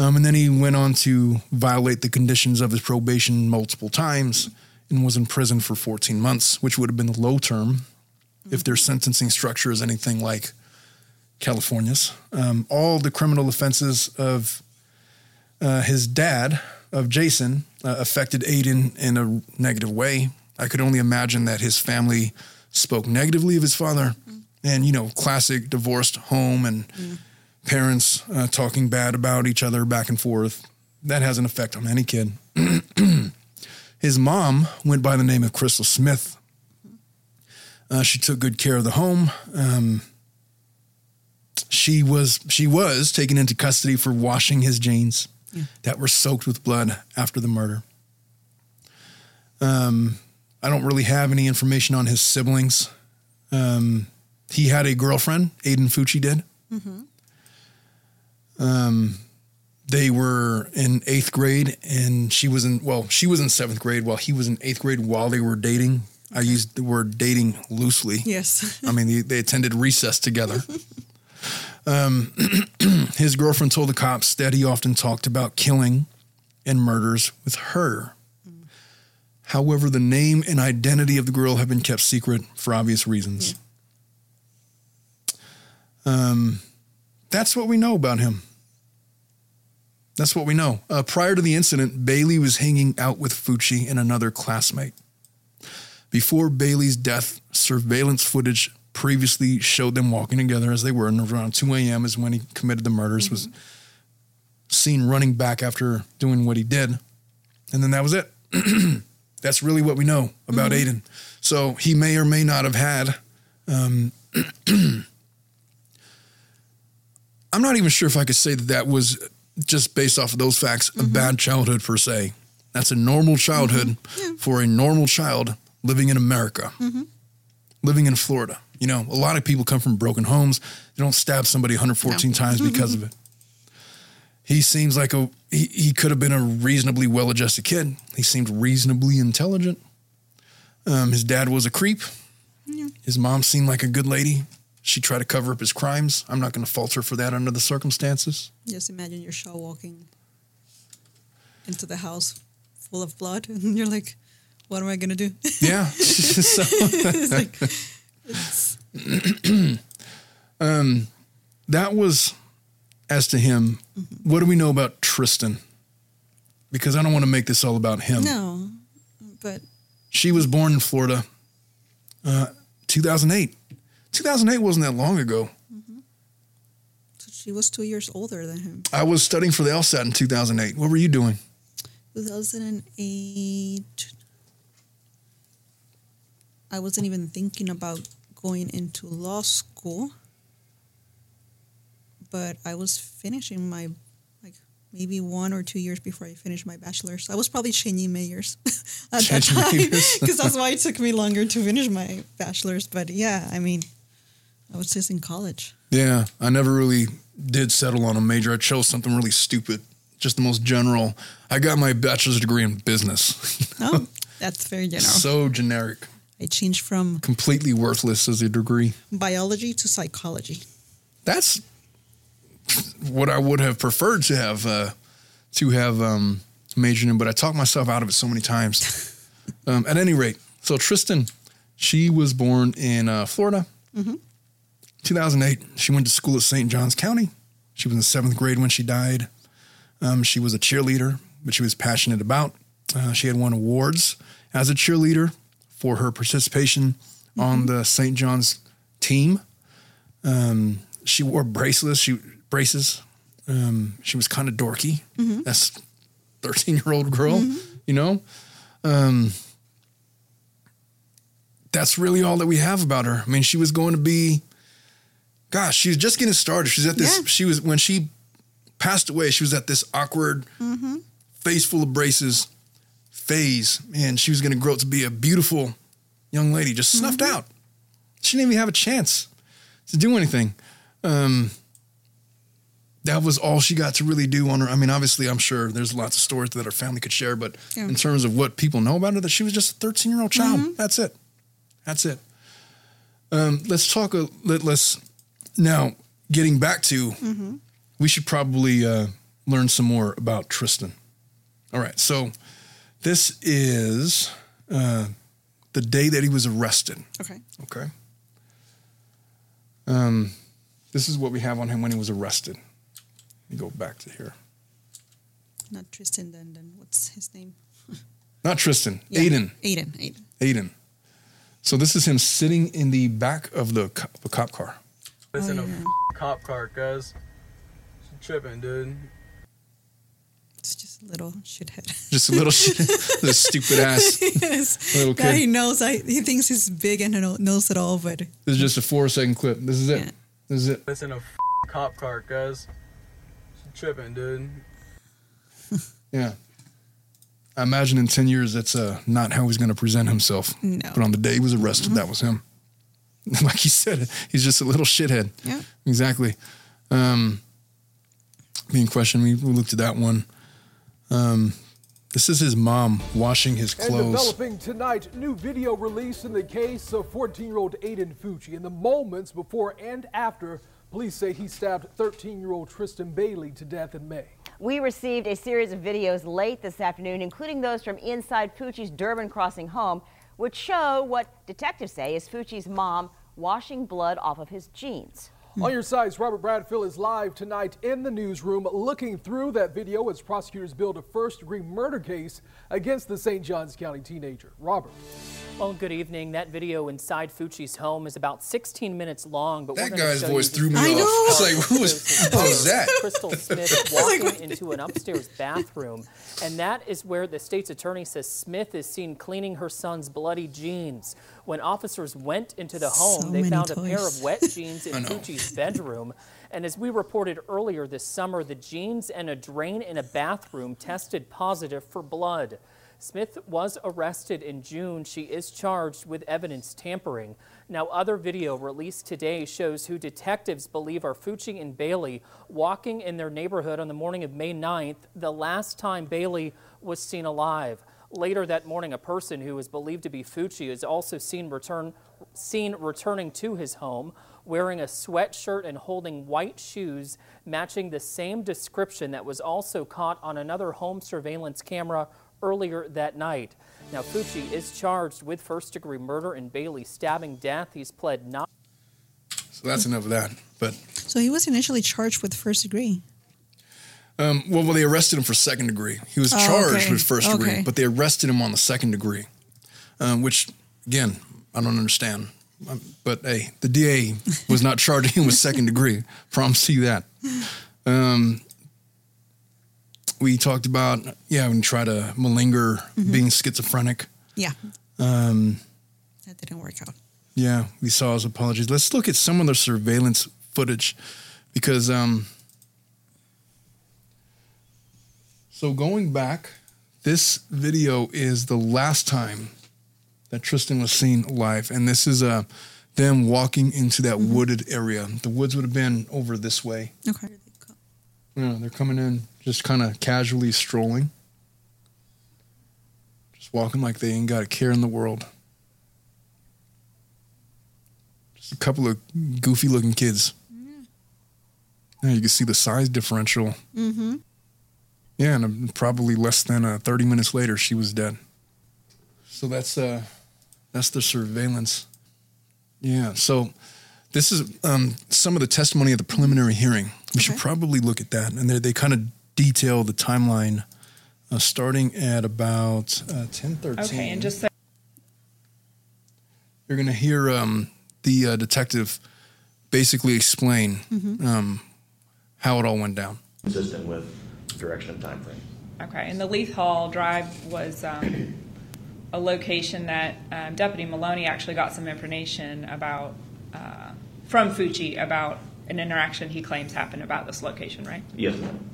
Um, and then he went on to violate the conditions of his probation multiple times and was in prison for 14 months, which would have been the low term if their sentencing structure is anything like California's. Um, all the criminal offenses of uh, his dad, of Jason, uh, affected Aiden in a negative way. I could only imagine that his family spoke negatively of his father. And, you know, classic divorced home and parents uh, talking bad about each other back and forth. That has an effect on any kid. his mom went by the name of Crystal Smith. Uh, she took good care of the home. Um, she was she was taken into custody for washing his jeans that were soaked with blood after the murder. Um, I don't really have any information on his siblings. Um, he had a girlfriend, Aiden Fucci did. Um, they were in eighth grade, and she was in well, she was in seventh grade while he was in eighth grade while they were dating. I used the word dating loosely. Yes. I mean, they, they attended recess together. Um, his girlfriend told the cops that he often talked about killing and murders with her. However, the name and identity of the girl have been kept secret for obvious reasons. Um, that's what we know about him. That's what we know. Uh, prior to the incident, Bailey was hanging out with Fucci and another classmate. Before Bailey's death, surveillance footage previously showed them walking together as they were, and around 2 a.m. is when he committed the murders, was seen running back after doing what he did. And then that was it. That's really what we know about Aiden. So he may or may not have had. Um, I'm not even sure if I could say that that was just based off of those facts a mm-hmm. bad childhood per se. That's a normal childhood mm-hmm. for a normal child living in America, mm-hmm. living in Florida. You know, a lot of people come from broken homes. They don't stab somebody 114 times because of it. He seems like a he, he could have been a reasonably well-adjusted kid. He seemed reasonably intelligent. Um, his dad was a creep. His mom seemed like a good lady. She tried to cover up his crimes. I'm not going to fault her for that under the circumstances. Just imagine your show walking into the house full of blood, and you're like, "What am I gonna do?" Yeah. so, it's like, it's, that was as to him. What do we know about Tristan? Because I don't want to make this all about him. no, but She was born in Florida, uh, 2008. 2008 wasn't that long ago. she was two years older than him. I was studying for the LSAT in 2008. What were you doing? 2008. I wasn't even thinking about going into law school, but I was finishing my like maybe one or two years before I finished my bachelor's. I was probably changing majors at Changing that time because that's why it took me longer to finish my bachelor's. But yeah, I mean, I was just in college. Yeah, I never really did settle on a major. I chose something really stupid, just the most general. I got my bachelor's degree in business. Oh, that's very general. so generic, I changed from completely worthless as a degree. biology to psychology. That's what I would have preferred to have uh, to have um, majored in, but I talked myself out of it so many times. um, at any rate, so Tristan, she was born in uh, Florida, 2008. She went to school at St. Johns County. She was in seventh grade when she died. Um, she was a cheerleader, which she was passionate about. Uh, she had won awards as a cheerleader for her participation on the St. John's team. Um, she wore bracelets. She braces. Um, she was kind of dorky. That's thirteen year old girl, you know. Um, that's really all that we have about her. I mean, she was going to be. Gosh, she's just getting started. She's at this. Yeah. She was when she passed away. She was at this awkward, face full of braces phase, and she was going to grow up to be a beautiful young lady, just snuffed out. She didn't even have a chance to do anything. Um, that was all she got to really do on her. I mean, obviously, I'm sure there's lots of stories that her family could share, but Yeah. in terms of what people know about her, that she was just a 13 year old child. That's it. That's it. Um, let's talk. A, let, let's now getting back to. We should probably uh, learn some more about Tristan. All right, so this is uh, the day that he was arrested. Okay. Okay. Um, this is what we have on him when he was arrested. Let me go back to here. Not Tristan, then, then what's his name? Not Tristan, Yeah. Aiden. Aiden. Aiden. Aiden. So this is him sitting in the back of the co- the cop car. It's in a Oh, yeah. f- cop car, guys. Tripping, dude. It's just a little shithead. Just a little shit, this stupid ass yes. little Guy he knows. I, he thinks he's big and know- knows it all, but This is just a four second clip. This is it. Yeah. This is it. It's in a f- cop car, guys. Tripping, dude. Yeah. I imagine in 10 years, that's uh, not how he's going to present himself. No. But on the day he was arrested, that was him. like he said, he's just a little shithead. Yeah. Exactly. Um, being questioned, we, we looked at that one. Um, this is his mom washing his clothes. And clothes. developing tonight, new video released in the case of 14-year-old Aiden Fucci in the moments before and after police say he stabbed 13-year-old Tristan Bailey to death in May. We received a series of videos late this afternoon, including those from inside Fucci's Durbin Crossing home, which show what detectives say is Fucci's mom washing blood off of his jeans. On your sides, Robert Bradfield is live tonight in the newsroom looking through that video as prosecutors build a first-degree murder case against the St. Johns County teenager. Robert. Well, good evening. That video inside Fucci's home is about 16 minutes long, but That guy's voice threw me the off. I know. It's like, who was, who was that? Crystal Smith walking into an upstairs bathroom, and that is where the state's attorney says Smith is seen cleaning her son's bloody jeans. When officers went into the home, So they many found a pair of wet jeans in know. Fucci's bedroom. And as we reported earlier this summer, the jeans and a drain in a bathroom tested positive for blood. Smith was arrested in June. She is charged with evidence tampering. Now, other video released today shows who detectives believe are Fucci and Bailey walking in their neighborhood on the morning of May 9th, the last time Bailey was seen alive. Later that morning, a person who is believed to be Fucci is also seen return seen returning to his home wearing a sweatshirt and holding white shoes matching the same description that was also caught on another home surveillance camera earlier that night. Now Fucci is charged with first degree murder and Bailey stabbing death. He's pled not So that's enough of that. But, so he was initially charged with first degree. Um, well, well, they arrested him for second degree. He was Oh, charged okay. with first degree, but they arrested him on the second degree, um, which, again, I don't understand. Um, But hey, the DA was not charging him with second degree. Promise you that. Um, we talked about, yeah, when you try to malinger Mm-hmm. being schizophrenic. Yeah. Um, That didn't work out. yeah, we saw his apologies. Let's look at some of the surveillance footage because, um, so going back, this video is the last time that Tristan was seen live, and this is uh, them walking into that wooded area. The woods would have been over this way. Okay. Know, they're coming in just kind of casually strolling, just walking like they ain't got a care in the world. Just a couple of goofy looking kids. Yeah, Now you can see the size differential. Mm-hmm. Yeah, and probably less than uh, 30 minutes later, she was dead. So that's uh, that's the surveillance. Yeah. So this is um, some of the testimony of the preliminary hearing. We should probably look at that, and they they kind of detail the timeline, uh, starting at about uh, 10:13. Okay, and just so you're going to hear um, the uh, detective basically explain Mhm. um, how it all went down. consistent with direction and time frame. Okay, and the Leith Hall Drive was um, a location that um, Deputy Maloney actually got some information about uh, from Fucci about an interaction he claims happened about this location, right? Yes, ma'am.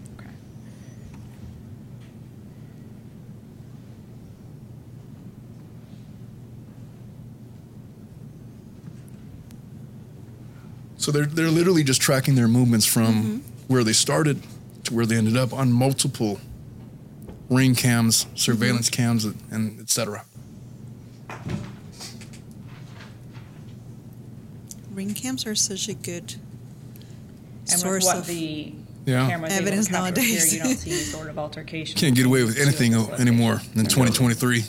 So they're they're literally just tracking their movements from where they started to where they ended up on multiple ring cams, surveillance cams, and et cetera. Ring cams are such a good And source with what of the Yeah. camera's able to evidence capture nowadays. Here, you don't see any sort of altercation. Can't get away with anything o- anymore in 2023.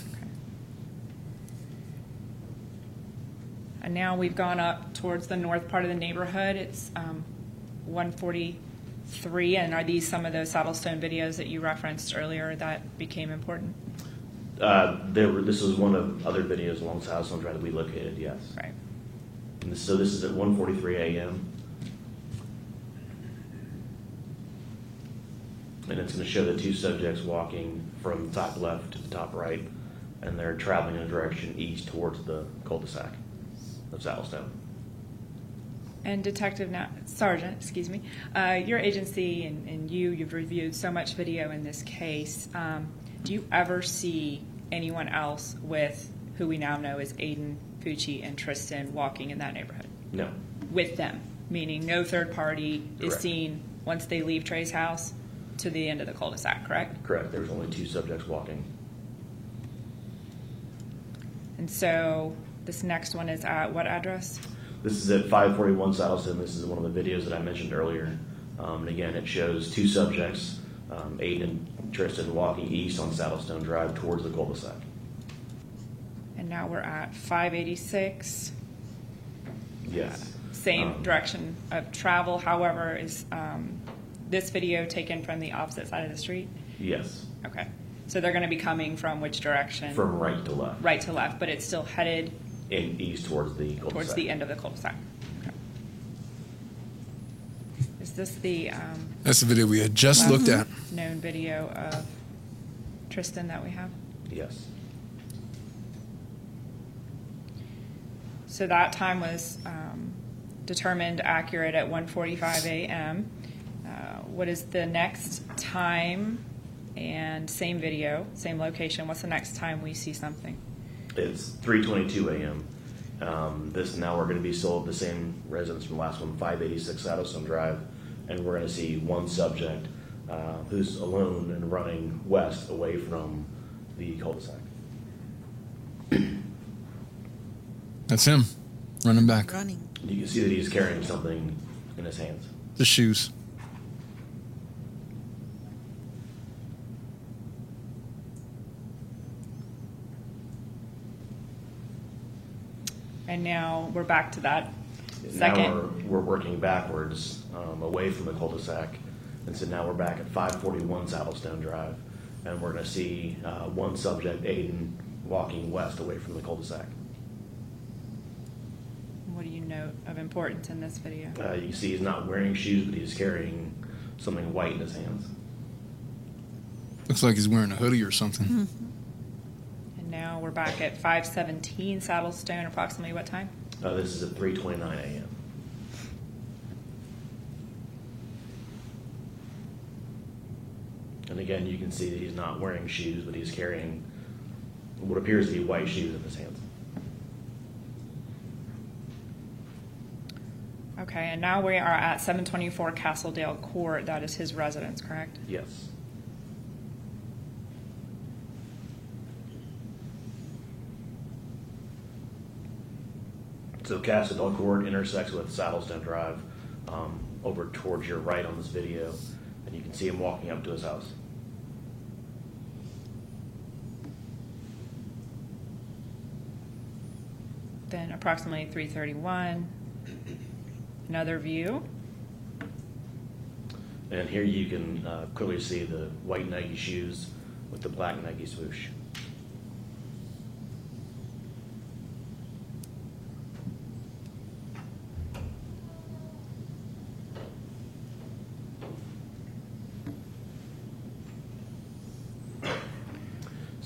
And now we've gone up towards the north part of the neighborhood. It's um, 143. And are these some of those Saddlestone videos that you referenced earlier that became important? Uh, there were, this is one of other videos along Saddlestone Drive that we located, yes. Right. And this, so this is at 1:43 a.m. And it's going to show the two subjects walking from top left to the top right, and they're traveling in a direction east towards the cul-de-sac of Saddlestone. And Detective Na- Sergeant, excuse me, uh, your agency and, and you, you've reviewed so much video in this case. Um, do you ever see anyone else with who we now know as Aiden, Fucci, and Tristan walking in that neighborhood? No. With them, meaning no third party is Correct. seen once they leave Trey's house to the end of the cul-de-sac, correct? Correct. There's only two subjects walking. And so this next one is at what address? This is at 541 Saddlestone. This is one of the videos that I mentioned earlier. Um, and again, it shows two subjects, um, Aiden and Tristan, walking east on Saddlestone Drive towards the cul-de-sac. And now we're at 586. Yes. Same Um, direction of travel, however, is um, this video taken from the opposite side of the street? Yes. Okay. So they're going to be coming from which direction? From right to left. Right to left, but it's still headed In east towards the cul-de-sac. towards the end of the cul-de-sac. Okay. Is this the um, That's the video we had just looked at. known video of Tristan that we have? Yes. So that time was um, determined accurate at 1:45 a.m. Uh, what is the next time? And same video, same location. What's the next time we see something? It's 3:22 a.m. Um, this now we're going to be still at the same residence from the last one, 586 Saddlestone Drive, and we're going to see one subject uh, who's alone and running west away from the cul-de-sac. That's him running back. Running. You can see that he's carrying something in his hands. The shoes. And now we're back to that Now second. we're, we're working backwards um, away from the cul-de-sac, and so now we're back at 541 Saddlestone Drive, and we're going to see uh, one subject, Aiden, walking west away from the cul-de-sac. What do you note of importance in this video? Uh, you see he's not wearing shoes, but he's carrying something white in his hands. Looks like he's wearing a hoodie or something. And now we're back at 517 Saddlestone. Approximately what time? Uh, this is at 3:29 a.m. And again, you can see that he's not wearing shoes, but he's carrying what appears to be white shoes in his hands. Okay, and now we are at 724 Castledale Court. That is his residence, correct? Yes. So Castledale Court intersects with Saddlestone Drive um, over towards your right on this video, and you can see him walking up to his house. Then approximately 331. Another view. And here you can uh, clearly see the white Nike shoes with the black Nike swoosh.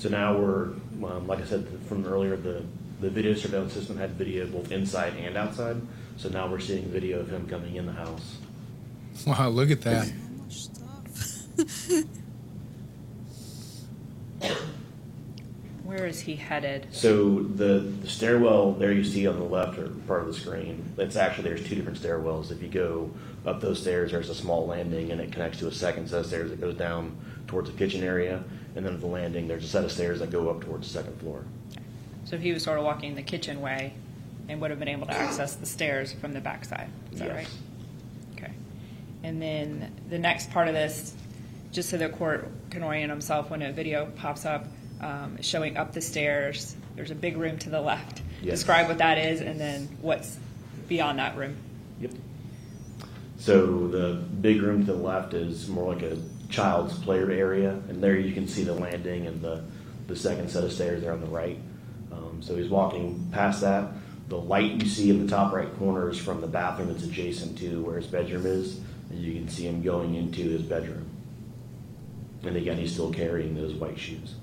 So now we're, um, like I said from earlier, the, the video surveillance system had video both inside and outside. So now we're seeing video of him coming in the house. Wow, look at that. Where is he headed? So the, the stairwell there you see on the left or part of the screen, it's actually, there's two different stairwells. If you go up those stairs, there's a small landing and it connects to a second set of stairs that goes down towards the kitchen area. And then at the landing, there's a set of stairs that go up towards the second floor. So he was sort of walking the kitchen way and would have been able to access the stairs from the backside. Is that Yes. right? Okay. And then the next part of this, just so the court can orient himself when a video pops up, um, showing up the stairs. There's a big room to the left. Yes. Describe what that is and then what's beyond that room. Yep. So the big room to the left is more like a child's play area, and there you can see the landing and the, the second set of stairs there on the right. Um, so he's walking past that. The light you see in the top right corner is from the bathroom that's adjacent to where his bedroom is, and you can see him going into his bedroom. And again, he's still carrying those white shoes.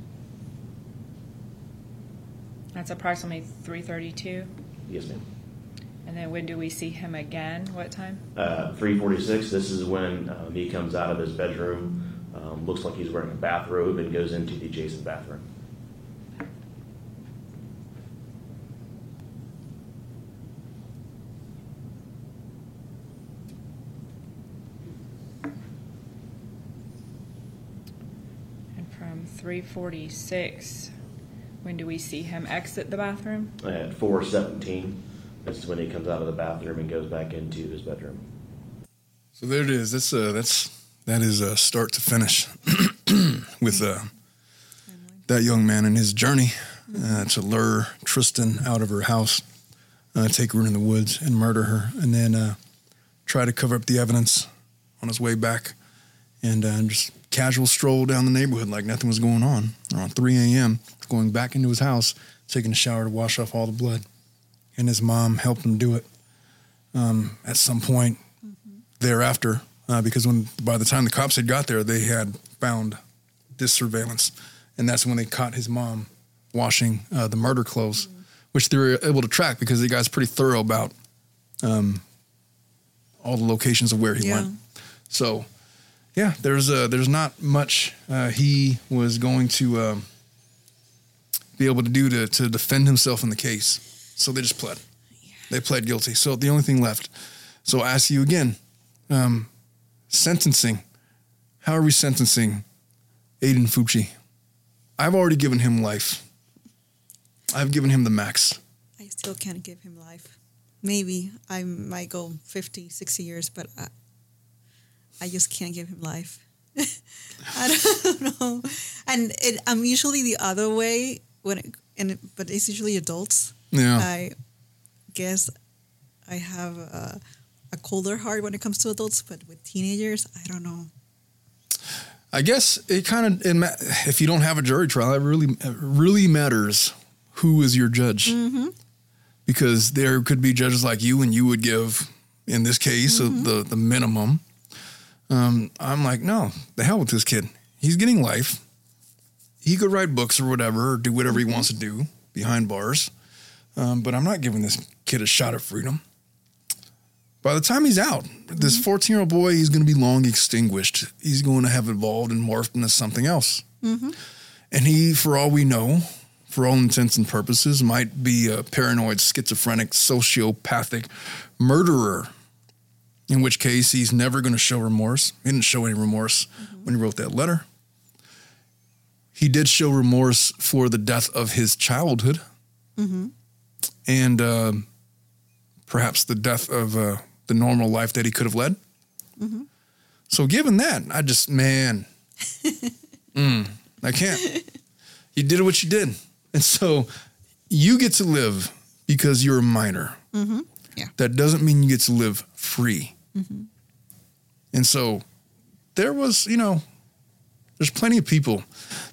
That's approximately 332. Yes, ma'am. And then when do we see him again? What time? Uh, 346, this is when um, he comes out of his bedroom, um, looks like he's wearing a bathrobe, and goes into the adjacent bathroom. And from 346, when do we see him exit the bathroom? At 417, this is when he comes out of the bathroom and goes back into his bedroom. So there it is. That's uh, that's that is uh, start to finish with uh, that young man and his journey uh, to lure Tristan out of her house, uh, take her in the woods and murder her, and then uh, try to cover up the evidence on his way back, and uh, just casual stroll down the neighborhood like nothing was going on. Around 3 a.m., going back into his house, taking a shower to wash off all the blood, and his mom helped him do it. Um, at some point thereafter, uh, because when by the time the cops had got there, they had found this surveillance, and that's when they caught his mom washing uh, the murder clothes, which they were able to track because the guy's pretty thorough about um, all the locations of where he Yeah. went. So, yeah, there's uh, there's not much uh, he was going to um, be able to do to to defend himself in the case. So they just pled. They pled guilty. So the only thing left. So I ask you again, um, sentencing. How are we sentencing Aiden Fucci? I've already given him life. I've given him the max. I still can't give him life. Maybe I might go 50, 60 years, but I, I just can't give him life. I don't know. And it, I'm usually the other way when, it, and it, but it's usually adults. Yeah. I guess I have a, a colder heart when it comes to adults, but with teenagers, I don't know. I guess it kind of ma- if you don't have a jury trial, it really it really matters who is your judge Mm-hmm. because there could be judges like you, and you would give in this case uh, the the minimum. Um, I'm like, no, the hell with this kid. He's getting life. He could write books or whatever, or do whatever he wants to do behind bars. Um, but I'm not giving this kid a shot at freedom. By the time he's out, this 14 year old boy, he's going to be long extinguished. He's going to have evolved and morphed into something else. Mm-hmm. And he, for all we know, for all intents and purposes, might be a paranoid, schizophrenic, sociopathic murderer in which case he's never going to show remorse. He didn't show any remorse when he wrote that letter. He did show remorse for the death of his childhood Mm-hmm. And uh, perhaps the death of uh, the normal life that he could have led. Mm-hmm. So, given that, I just, man, mm, I can't. You did what you did. And so you get to live because you're a minor. Mm-hmm. Yeah. That doesn't mean you get to live free. Mm-hmm. And so there was, you know, there's plenty of people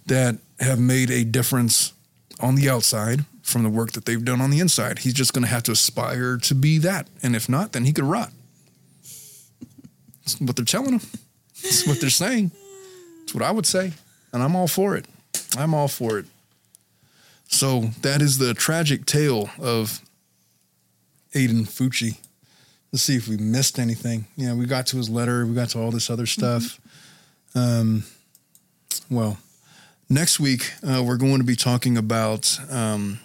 that have made a difference on the outside from the work that they've done on the inside. He's just going to have to aspire to be that. And if not, then he could rot. That's what they're telling him. That's what they're saying. That's what I would say. And I'm all for it. I'm all for it. So that is the tragic tale of Aiden Fucci. Let's see if we missed anything. Yeah, we got to his letter. We got to all this other stuff. Um, well, next week uh, we're going to be talking about um,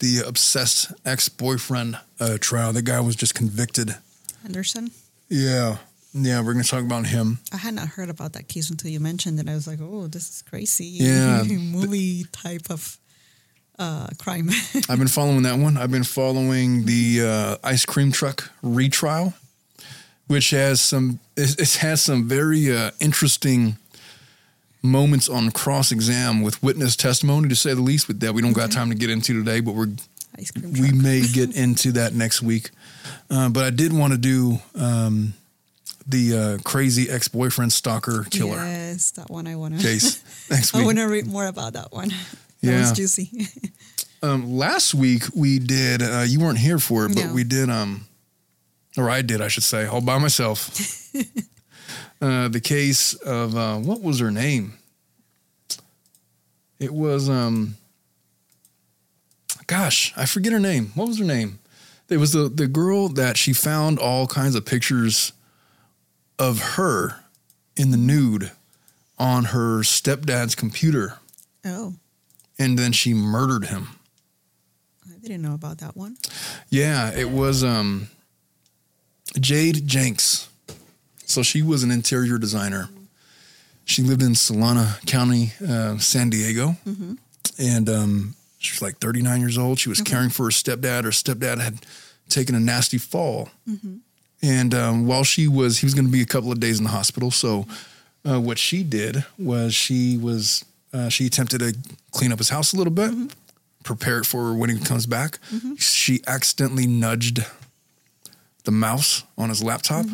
the obsessed ex-boyfriend uh, trial. The guy was just convicted. Henderson. Yeah, yeah. We're going to talk about him. I had not heard about that case until you mentioned it. I was like, oh, this is crazy. Yeah. Movie type of uh, crime. I've been following that one. I've been following the uh, ice cream truck retrial, which has some it, it has some very uh, interesting moments on cross exam with witness testimony, to say the least. with that we don't got time to get into today, but we're we may get into that next week. Uh, but I did want to do um, the uh, crazy ex boyfriend stalker killer Yes, that one I want to. case next week. I want to read more about that one. That Yeah. was juicy. Um, last week we did. Uh, you weren't here for it, but No. we did. Um, or I did, I should say, all by myself. Uh, the case of uh, what was her name? It was. Um, gosh, I forget her name. What was her name? It was the the girl that she found all kinds of pictures of her in the nude on her stepdad's computer, oh, and then she murdered him. I didn't know about that one. Yeah, it was um Jade Janks. So she was an interior designer. She lived in Solana County, uh, San Diego, Mm-hmm. and um, she was like 39 years old. She was caring for her stepdad. Her stepdad had taken a nasty fall, Mm-hmm. and um, while she was, he was going to be a couple of days in the hospital. So, uh, what she did was she was uh, she attempted to clean up his house a little bit, prepare it for when he comes back. She accidentally nudged the mouse on his laptop,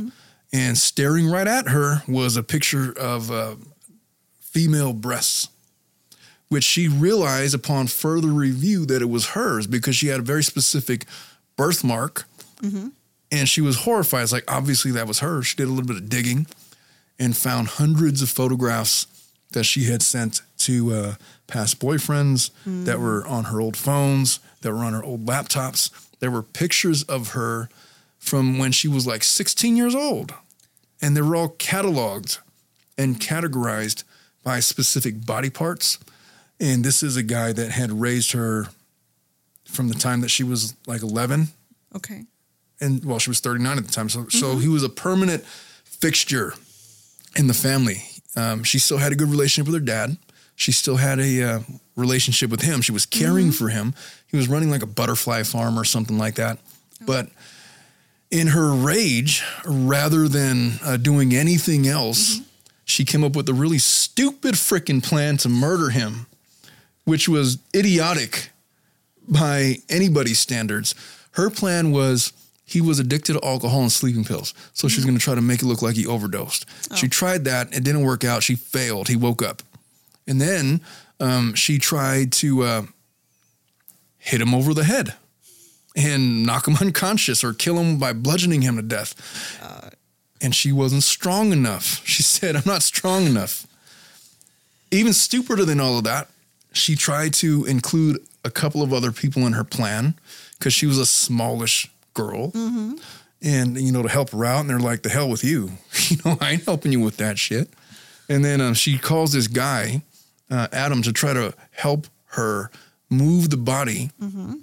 and staring right at her was a picture of uh, female breasts. Which she realized upon further review that it was hers because she had a very specific birthmark Mm-hmm. and she was horrified. It's like obviously that was her. She did a little bit of digging and found hundreds of photographs that she had sent to uh, past boyfriends that were on her old phones, that were on her old laptops. There were pictures of her from when she was like 16 years old, and they were all cataloged and categorized by specific body parts. And this is a guy that had raised her from the time that she was like 11 Okay. and well, she was 39 at the time. So, so he was a permanent fixture in the family. Um, she still had a good relationship with her dad. She still had a uh, relationship with him. She was caring for him. He was running like a butterfly farm or something like that. But in her rage, rather than uh, doing anything else, she came up with a really stupid freaking plan to murder him, which was idiotic by anybody's standards. Her plan was he was addicted to alcohol and sleeping pills. So she's going to try to make it look like he overdosed. She tried that. It didn't work out. She failed. He woke up. And then um, she tried to uh, hit him over the head and knock him unconscious or kill him by bludgeoning him to death. and she wasn't strong enough. She said, I'm not strong enough. Even stupider than all of that, she tried to include a couple of other people in her plan because she was a smallish girl. Mm-hmm. And, you know, to help her out. And they're like, the hell with you. You know, I ain't helping you with that shit. And then um, she calls this guy, uh, Adam, to try to help her move the body Mm-hmm.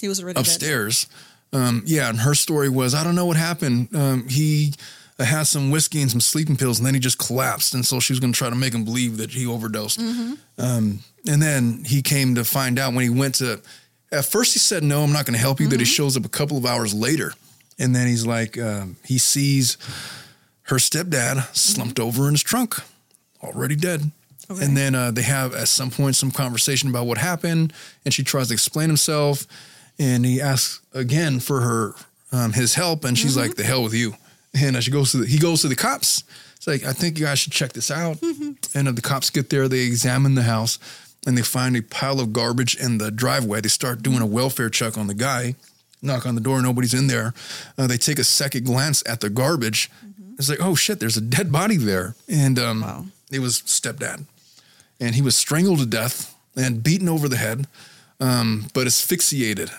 He was already upstairs Um, yeah, and her story was I don't know what happened. Um, he had some whiskey and some sleeping pills, and then he just collapsed. And so she was going to try to make him believe that he overdosed. Mm-hmm. Um, and then he came to find out when he went to. At first, he said, "No, I'm not going to help you." That he shows up a couple of hours later, and then he's like, um, he sees her stepdad slumped over in his trunk, already dead. And then uh, they have at some point some conversation about what happened, and she tries to explain himself, and he asks again for her um, his help, and she's like, "The hell with you." And she goes to the, he goes to the cops. It's like, I think you guys should check this out. And uh, the cops get there, they examine the house, and they find a pile of garbage in the driveway. They start doing a welfare check on the guy, knock on the door, nobody's in there. Uh, they take a second glance at the garbage. It's like, oh shit, there's a dead body there. And um, it was stepdad. And he was strangled to death and beaten over the head, um, but asphyxiated.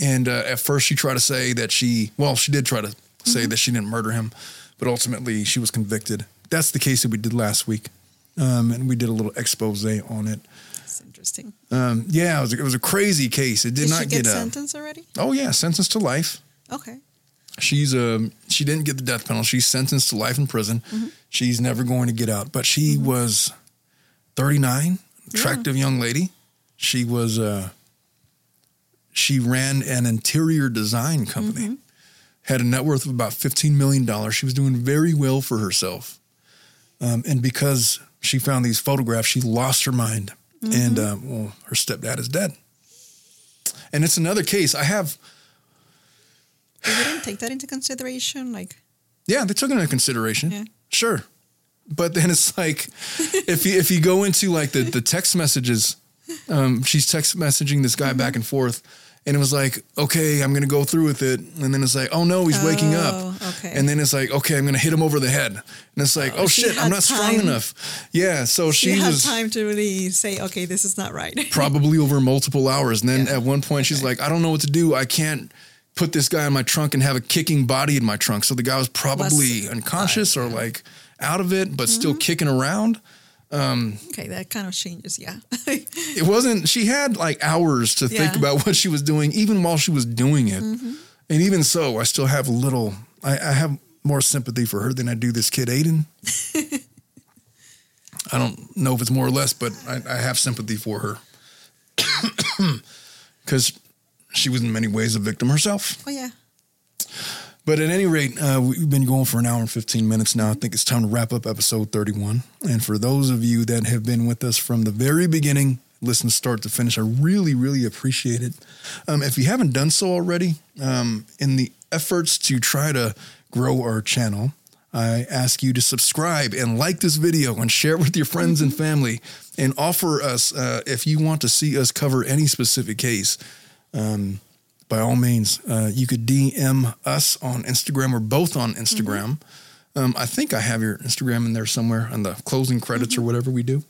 And uh, at first, she tried to say that she, well, she did try to say that she didn't murder him, but ultimately she was convicted. That's the case that we did last week. Um, and we did a little expose on it. That's interesting. Um, yeah, it was, a, it was a crazy case. It did, Did not she get, get, a. sentenced already? Oh yeah, sentenced to life. Okay. She's um she didn't get the death penalty. She's sentenced to life in prison. Mhm. She's never going to get out. But she was 39, attractive young lady. She was uh she ran an interior design company. Had a net worth of about 15 million dollars. She was doing very well for herself. Um, and because she found these photographs, she lost her mind. And uh, well, her stepdad is dead. And it's another case. I have They didn't take that into consideration. Like, Yeah, they took it into consideration. Yeah. Sure. But then it's like if you if you go into like the the text messages, um, she's text messaging this guy back and forth, and it was like, okay, I'm gonna go through with it, and then it's like, oh no, he's waking up, Oh, okay. and then it's like, okay, I'm gonna hit him over the head, and it's like, oh, Oh, shit, I'm not strong enough. Yeah, so she, she had was time to really say, okay, this is not right. probably over multiple hours. And then at one point, she's like, I don't know what to do. I can't put this guy in my trunk and have a kicking body in my trunk. So the guy was probably unconscious or like out of it, but still mm-hmm. kicking around. Um, okay, that kind of changes. Yeah. it wasn't, she had like hours to think about what she was doing, even while she was doing it. Mhm. And even so, I still have a little, I, I have more sympathy for her than I do this kid, Aiden. I don't know if it's more or less, but I, I have sympathy for her because she was in many ways a victim herself. Oh yeah. But at any rate, uh, we've been going for an hour and 15 minutes now. I think it's time to wrap up episode 31. And for those of you that have been with us from the very beginning, listen start to finish, I really, really appreciate it. Um, if you haven't done so already, um, in the efforts to try to grow our channel, I ask you to subscribe and like this video and share with your friends and family and offer us, uh, if you want to see us cover any specific case, um, by all means, uh, you could DM us on Instagram. We're both on Instagram. Um, I think I have your Instagram in there somewhere on the closing credits or whatever we do.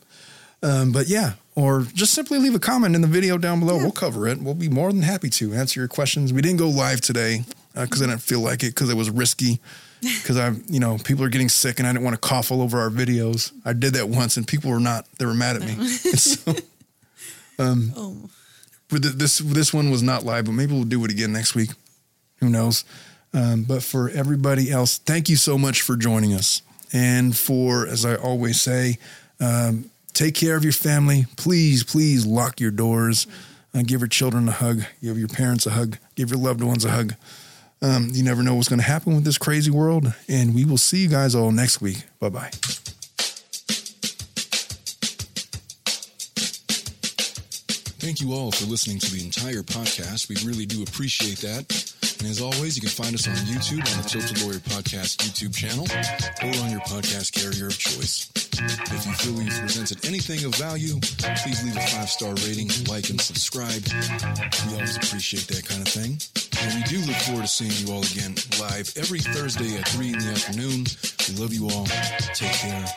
Um, but yeah, or just simply leave a comment in the video down below. We'll cover it. We'll be more than happy to answer your questions. We didn't go live today because I didn't feel like it because it was risky. Because I, you know, people are getting sick and I didn't want to cough all over our videos. I did that once and people were not. They were mad at me. So, um, Oh. This this one was not live, but maybe we'll do it again next week. Who knows? Um, but for everybody else, thank you so much for joining us. And for, as I always say, um, take care of your family. Please, please lock your doors. Uh, give your children a hug. Give your parents a hug. Give your loved ones a hug. Um, you never know what's going to happen with this crazy world. And we will see you guys all next week. Bye bye. Thank you all for listening to the entire podcast. We really do appreciate that. And as always, you can find us on YouTube on the Tilted Lawyer Podcast YouTube channel or on your podcast carrier of choice. If you feel we've presented anything of value, please leave a five star rating, like, and subscribe. We always appreciate that kind of thing. And we do look forward to seeing you all again live every Thursday at 3 in the afternoon. We love you all. Take care.